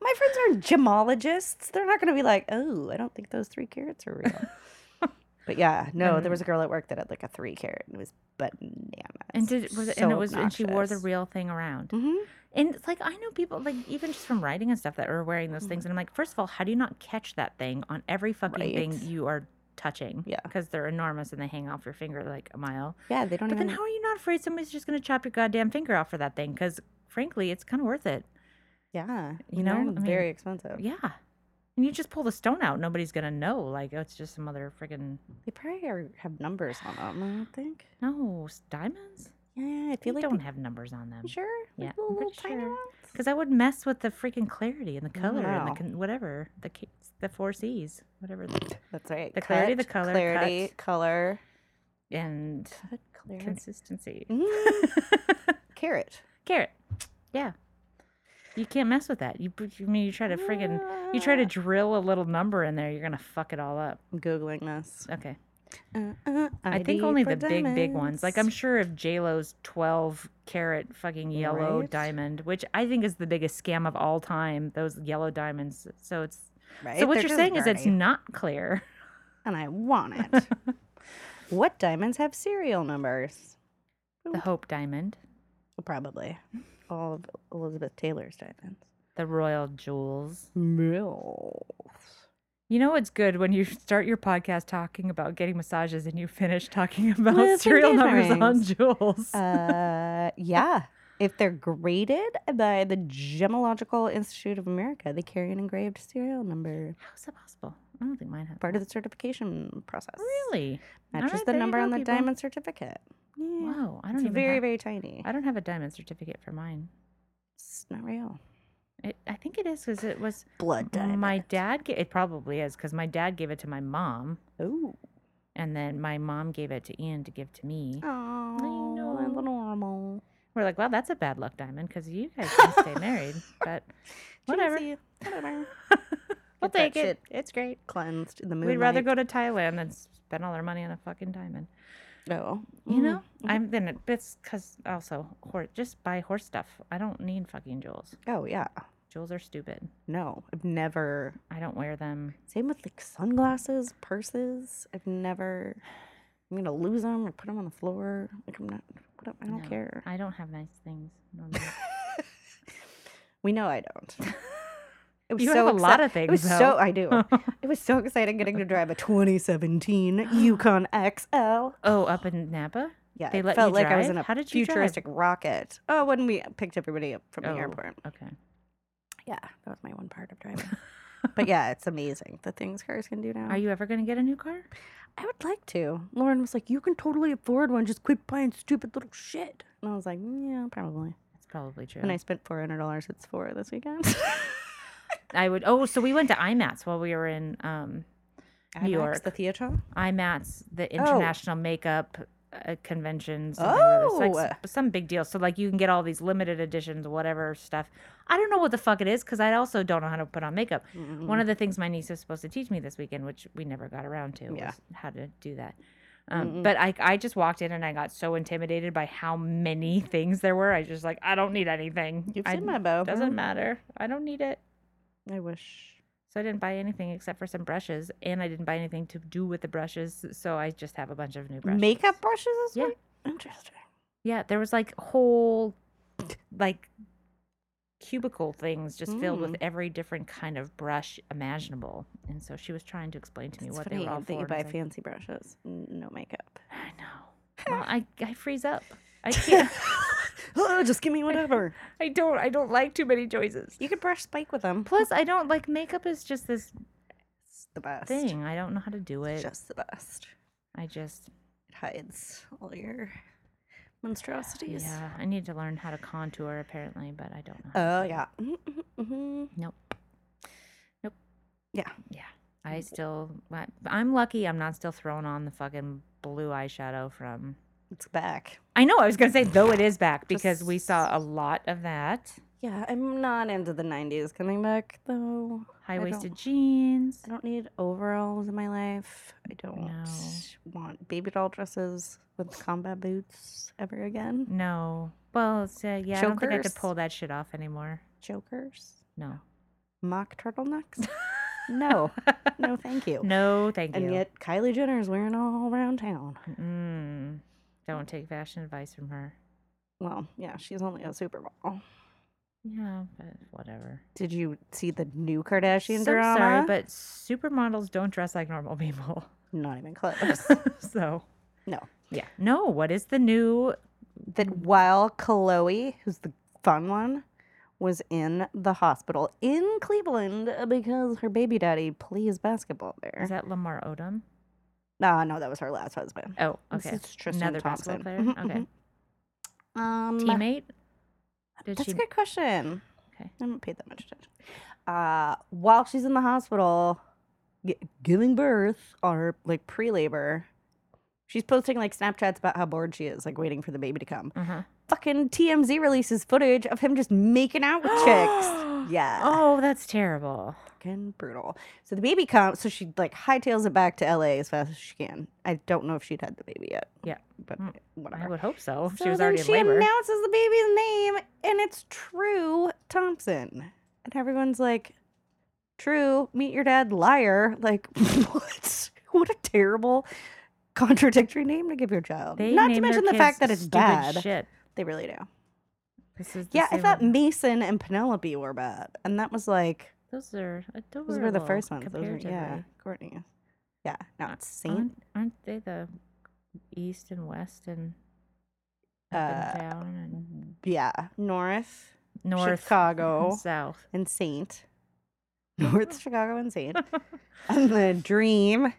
My friends are gemologists. They're not going to be like, oh, I don't think those three carats are real. [LAUGHS] but yeah, no, there was a girl at work that had like a three carat and it was bananas. And did was it, and it was and she wore the real thing around. Mhm. And it's like I know people like even just from writing and stuff that are wearing those things, and I'm like, first of all, how do you not catch that thing on every fucking thing you are touching? Yeah. because they're enormous and they hang off your finger like a mile. Yeah, they don't But even. then how are you not afraid somebody's just gonna chop your goddamn finger off for that thing? Because frankly, it's kind of worth it. yeah, You know, I mean, very expensive. Yeah. And you just pull the stone out, nobody's gonna know. Like, oh, it's just some other friggin' They probably are, have numbers on them. I don't think. no diamonds. Yeah, I They feel like don't they, have numbers on them. Sure. Yeah, Like little, little tiny ones. Because I would mess with the freaking clarity and the color and the con- whatever the the four C's, whatever, the- [LAUGHS] That's right. The clarity, the color, clarity, cut. color, and cut, clarity. consistency. Mm, [LAUGHS] carat. Carat. Yeah. You can't mess with that. You, I mean, you try to friggin' you try to drill a little number in there, you're gonna fuck it all up. I'm googling this. Okay. Uh, uh, I think only the big, big ones. Like I'm sure if J Lo's 12 carat fucking yellow Right. diamond, which I think is the biggest scam of all time, those yellow diamonds. So it's Right? so what They're you're saying is it's not clear. and I want it. [LAUGHS] what diamonds have serial numbers? The Hope diamond, Probably all of Elizabeth Taylor's diamonds. the royal jewels. Mills. You know what's good when you [LAUGHS] start your podcast talking about getting massages and you finish talking [LAUGHS] about serial numbers on jewels. Uh, [LAUGHS] yeah. If they're graded by the Gemological Institute of America, they carry an engraved serial number. How is that possible? I don't think mine has. Part of the certification process. Really? Matches the number go, on the people. diamond certificate. Yeah. Wow, I don't It's even very, have, very tiny. I don't have a diamond certificate for mine. It's not real. It, I think it is because it was Blood diamond. my dad. Ga- it probably is because my dad gave it to my mom, Oh. and then my mom gave it to Ian to give to me. Oh, I know. that's normal. We're like, well, that's a bad luck diamond because you guys can stay married, [LAUGHS] but whatever. Whatever. [LAUGHS] We'll take it. It's great. Cleansed in the moonlight. We'd rather go to Thailand than spend all our money on a fucking diamond. Oh. You know, Mhm. I'm then it- it's because also horse just buy horse stuff. I don't need fucking jewels. Oh, yeah. Jewels are stupid. No, I've never. I don't wear them. Same with like sunglasses, purses. I've never. I'm gonna lose them or put them on the floor. Like I'm not. I don't No, care. I don't have nice things. [LAUGHS] we know I don't. [LAUGHS] It was You so have a lot exci- of It was things, so. I do. it was so exciting getting to drive a 2017 Yukon XL. oh, up in Napa? Yeah, They let felt you like I was in drive? a How did you drive? futuristic rocket. Oh, when we picked everybody up from the Oh, airport. Okay. Yeah, that was my one part of driving. [LAUGHS] but yeah, it's amazing the things cars can do now. Are you ever going to get a new car? I would like to. Lauren was like, "You can totally afford one. Just quit buying stupid little shit." And I was like, "Yeah, probably." That's probably true. And I spent four hundred dollars at Sephora this weekend. [LAUGHS] I would. Oh, so we went to IMATS while we were in um, New IMAX, York. the theater. IMATS, the Oh. International Makeup uh, Convention. something or other. It's like Oh. some big deal. So like you can get all these limited editions, whatever stuff. I don't know what the fuck it is because I also don't know how to put on makeup. One of the things my niece was supposed to teach me this weekend, which we never got around to, Yeah. was how to do that. Um, but I, I just walked in and I got so intimidated by how many [LAUGHS] things there were. I just like I don't need anything. You've I, seen my bow. Doesn't matter. I don't need it. I wish. So I didn't buy anything except for some brushes, and I didn't buy anything to do with the brushes. So I just have a bunch of new brushes. Makeup brushes this Yeah. week? Interesting. Yeah, there was like whole, like, cubicle things just filled with Mm. every different kind of brush imaginable. And so she was trying to explain to me It's what they were all that for. you buy like, fancy brushes, no makeup. I know. Well, I I freeze up. I [LAUGHS] can't. Oh, [GASPS] just give me whatever. [LAUGHS] I don't. I don't like too many choices. you could brush Spike with them. Plus, I don't like makeup. Is just this It's the best. thing. I don't know how to do It's it. just the best. I just It hides all your monstrosities. yeah. I need to learn how to contour apparently, but I don't know. Oh yeah. Mm-hmm. Nope. Nope. Yeah. Yeah. I still, I'm lucky I'm not still throwing on the fucking blue eyeshadow from. It's back. I know, I was going to say, though it is back because we saw a lot of that. Yeah, I'm not into the 90s coming back though. High waisted jeans. I don't need overalls in my life. I don't No. want baby doll dresses with combat boots ever again. No. Well, it's, uh, yeah, I don't think I could Chokers? pull that shit off anymore. Chokers, No. mock turtlenecks. [LAUGHS] no, no, thank you. No, thank you. and you. yet Kylie Jenner is wearing all around town. Mm. Don't take fashion advice from her. Well, yeah, she's only a supermodel. Yeah, but whatever. Did you see the new Kardashian so drama? sorry, but supermodels don't dress like normal people. not even close. [LAUGHS] so no. yeah, no. What is the new? That while Khloe, who's the fun one, was in the hospital in Cleveland because her baby daddy plays basketball there. Is that Lamar Odom? Nah, no, that was her last husband. Oh, okay. is Tristan Another Thompson. basketball player. Mhm, Okay. Um, Teammate. Did That's she? a good question. Okay. I haven't paid that much attention. Uh, while she's in the hospital gi- giving birth or like pre-labor, she's posting like Snapchats about how bored she is, like waiting for the baby to come. Uh-huh. Fucking TMZ releases footage of him just making out with chicks. [GASPS] Yeah. Oh, that's terrible. Fucking brutal. So the baby comes, so she like hightails it back to LA as fast as she can. I don't know if she'd had the baby yet. Yeah. But Mm, whatever. I would hope so. So she was then already in she announces the baby's name, and it's True Thompson. And everyone's like, True, meet your dad, liar. Like, [LAUGHS] what? What a terrible, contradictory name to give your child. They Not to mention the fact that it's bad. Shit. They really do. This is Yeah, I thought one. Mason and Penelope were bad. And that was like, those are adorable. those were the first ones. Those were, yeah. Kourtney. Yeah, Uh, it's Saint. Aren't, aren't they the east and west and up Uh, and down and Yeah, North, north Chicago, and south? and Saint. [LAUGHS] North Chicago and Saint. [LAUGHS] And the dream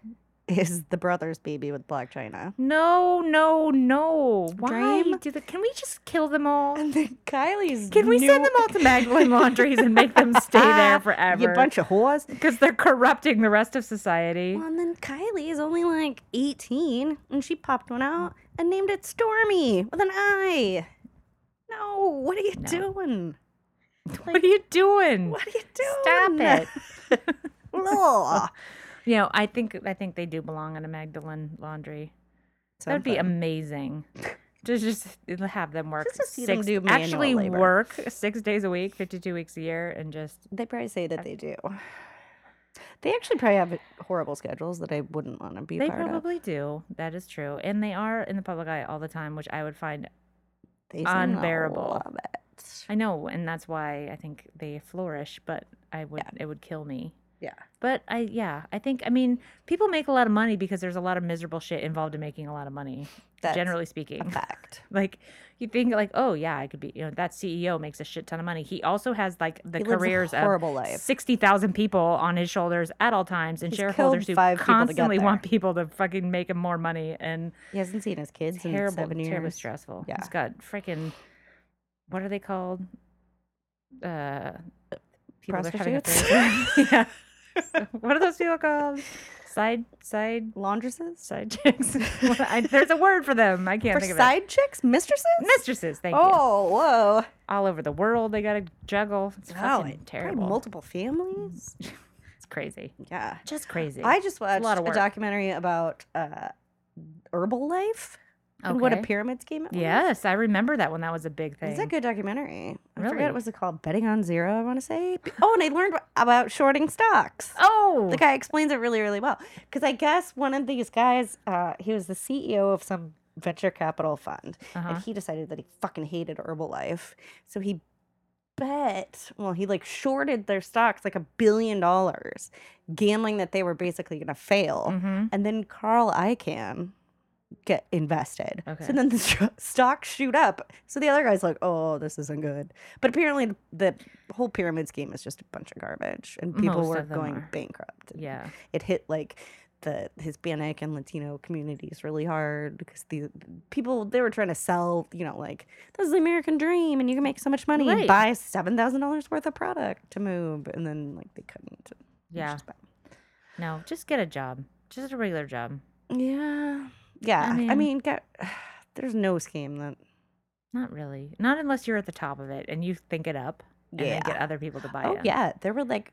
is the brother's baby with Blac Chyna. No, no, no. Why Dream? do the? Can we just kill them all? And then Kylie's. Can we send them all to Magdalene [LAUGHS] Laundries and make them stay there [LAUGHS] forever? You bunch of whores. because they're corrupting the rest of society. Well, and then Kylie is only like 18, and she popped one out and named it Stormy with an I. No, what are you No. doing? What are you doing? What are you doing? Stop it. [LAUGHS] Ugh. You know, I think I think they do belong in a Magdalene laundry. That would be Something. amazing. [LAUGHS] To just have them work Just see them six, do manual actually labor. work six days a week, fifty-two weeks a year, and just They probably say that they do. They actually probably have horrible schedules that I wouldn't want to be they part of. probably do. That is true, and they are in the public eye all the time, which I would find They seem to unbearable. love it. I know, and that's why I think they flourish. But I would it would kill me. Yeah. But I yeah, I think I mean people make a lot of money because there's a lot of miserable shit involved in making a lot of money. That's generally speaking. fact. [LAUGHS] Like you think like, oh yeah, I could be you know, that CEO makes a shit ton of money. He also has like the He lives a careers of horrible life. sixty thousand people on his shoulders at all times and He's shareholders who five people to get constantly want people to fucking make him more money and He hasn't seen his kids terrible, in seven years. terribly stressful. Yeah. He's got freaking what are they called? Uh people that are having Prostitutes? [LAUGHS] yeah. So, [LAUGHS] what are those people called? Side side Laundresses? side chicks. [LAUGHS] I, there's a word for them. I can't For think of side chicks? Mistresses? Mistresses. Thank you. oh, whoa. All over the world, they got to juggle. It's Wow, fucking terrible. multiple families? [LAUGHS] It's crazy. Yeah. Just crazy. I just watched of a documentary about uh, Herbalife and what a Okay. pyramid scheme it was. Yes, I remember that when that was a big thing. It's a good documentary. I forget Really? what was it called? Betting on Zero, I want to say. Oh, and I learned about shorting stocks. Oh, The guy explains it really, really well. Because I guess one of these guys, uh, he was the CEO of some venture capital fund, Uh-huh. and he decided that he fucking hated Herbalife, so he bet. Well, he like shorted their stocks like a billion dollars, gambling that they were basically going to fail. hmm And then Carl Icahn get invested. Okay. So then the stocks shoot up. So the other guy's like, "Oh, this isn't good." But apparently, the whole pyramid scheme is just a bunch of garbage, and people Most were going are. bankrupt. Yeah. it hit like the Hispanic and Latino communities really hard because the people they were trying to sell, you know, like this is the American dream, and you can make so much money and Right. buy seven thousand dollars worth of product to move, and then like they couldn't. Yeah. just. No, just get a job. Just a regular job. Yeah. Yeah. I mean- mean, get, [SIGHS] there's no scheme that. Not really. Not unless you're at the top of it and you think it up and Yeah. get other people to buy Oh, in. yeah. There were like,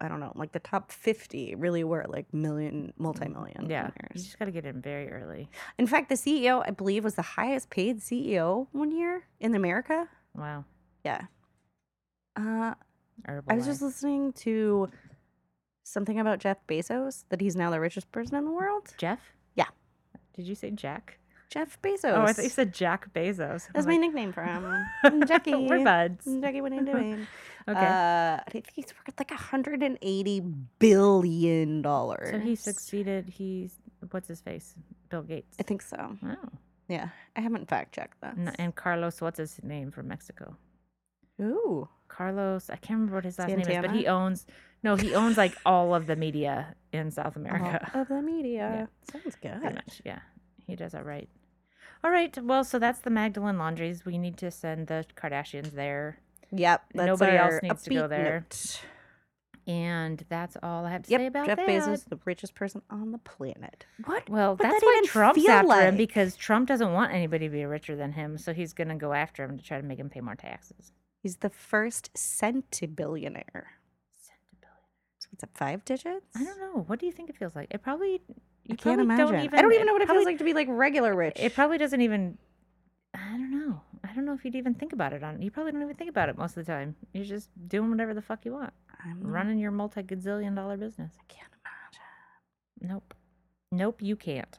I don't know, like the top 50 really were like million, multi million. Yeah. You just got to get in very early. In fact, the CEO, I believe, was the highest paid CEO one year in America. Wow. Yeah. Uh, I was just listening to something about Jeff Bezos, that he's now the richest person in the world. Jeff? Did you say Jack? Jeff Bezos. Oh, I thought you said Jack Bezos. That's my like, nickname for him. [LAUGHS] I'm Jackie. We're buds. Jackie, what are you [LAUGHS] doing? Okay. Uh, I think he's worth like 180 billion dollars. so he succeeded. He's what's his face? Bill Gates. I think so. Oh. Yeah, I haven't fact checked that. And Carlos, what's his name from Mexico? Ooh, Carlos, I can't remember what his last name is, but he owns no, he owns like all of the media in South America. all of the media. Sounds Pretty good. much, yeah. He does all right. All right, well, so that's the Magdalene Laundries. We need to send the Kardashians there, Yep. Nobody else needs to go there. note. and that's all I have to Yep. say about Jeff that. Jeff Bezos, the richest person on the planet. What? Well, What that's that why Trump's after him because Trump doesn't want anybody to be richer than him, so he's gonna go after him to try to make him pay more taxes. He's the first centibillionaire. So what's that? Five digits? I don't know. What do you think it feels like? It probably. You I can't imagine. Don't even, I don't even know what it probably, feels like to be like regular rich. It probably doesn't even. I don't know. I don't know if you'd even think about it on. You probably don't even think about it most of the time. You're just doing whatever the fuck you want, I'm running your multi gazillion dollar business. I can't imagine. Nope. Nope, you can't.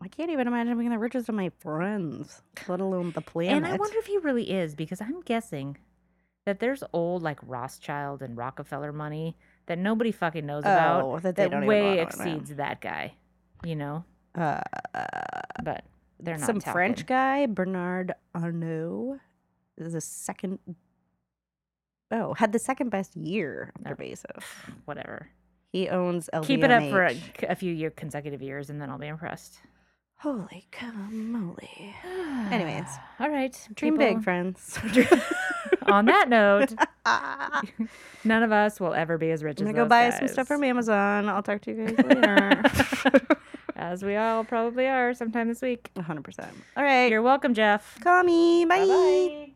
I can't even imagine being the richest of my friends, let alone the planet. And I wonder if he really is because I'm guessing that there's old like Rothschild and Rockefeller money that nobody fucking knows Oh, about that they don't even way know. exceeds that guy. You know, uh, but they're not some French guy, Bernard Arnault, is the second. Oh, had the second best year after Oh. Bezos. Whatever. He owns LVMH. Keep it up for a, a few year consecutive years, and then I'll be impressed. Holy moly! Anyways, [SIGHS] all right. dream people. big, friends. [LAUGHS] [LAUGHS] On that note, [LAUGHS] none of us will ever be as rich. I'm gonna as go buy some stuff from Amazon. I'll talk to you guys later. as we all probably are sometime this week. 100%. All right. You're welcome, Jeff. Call me. Bye. Bye-bye.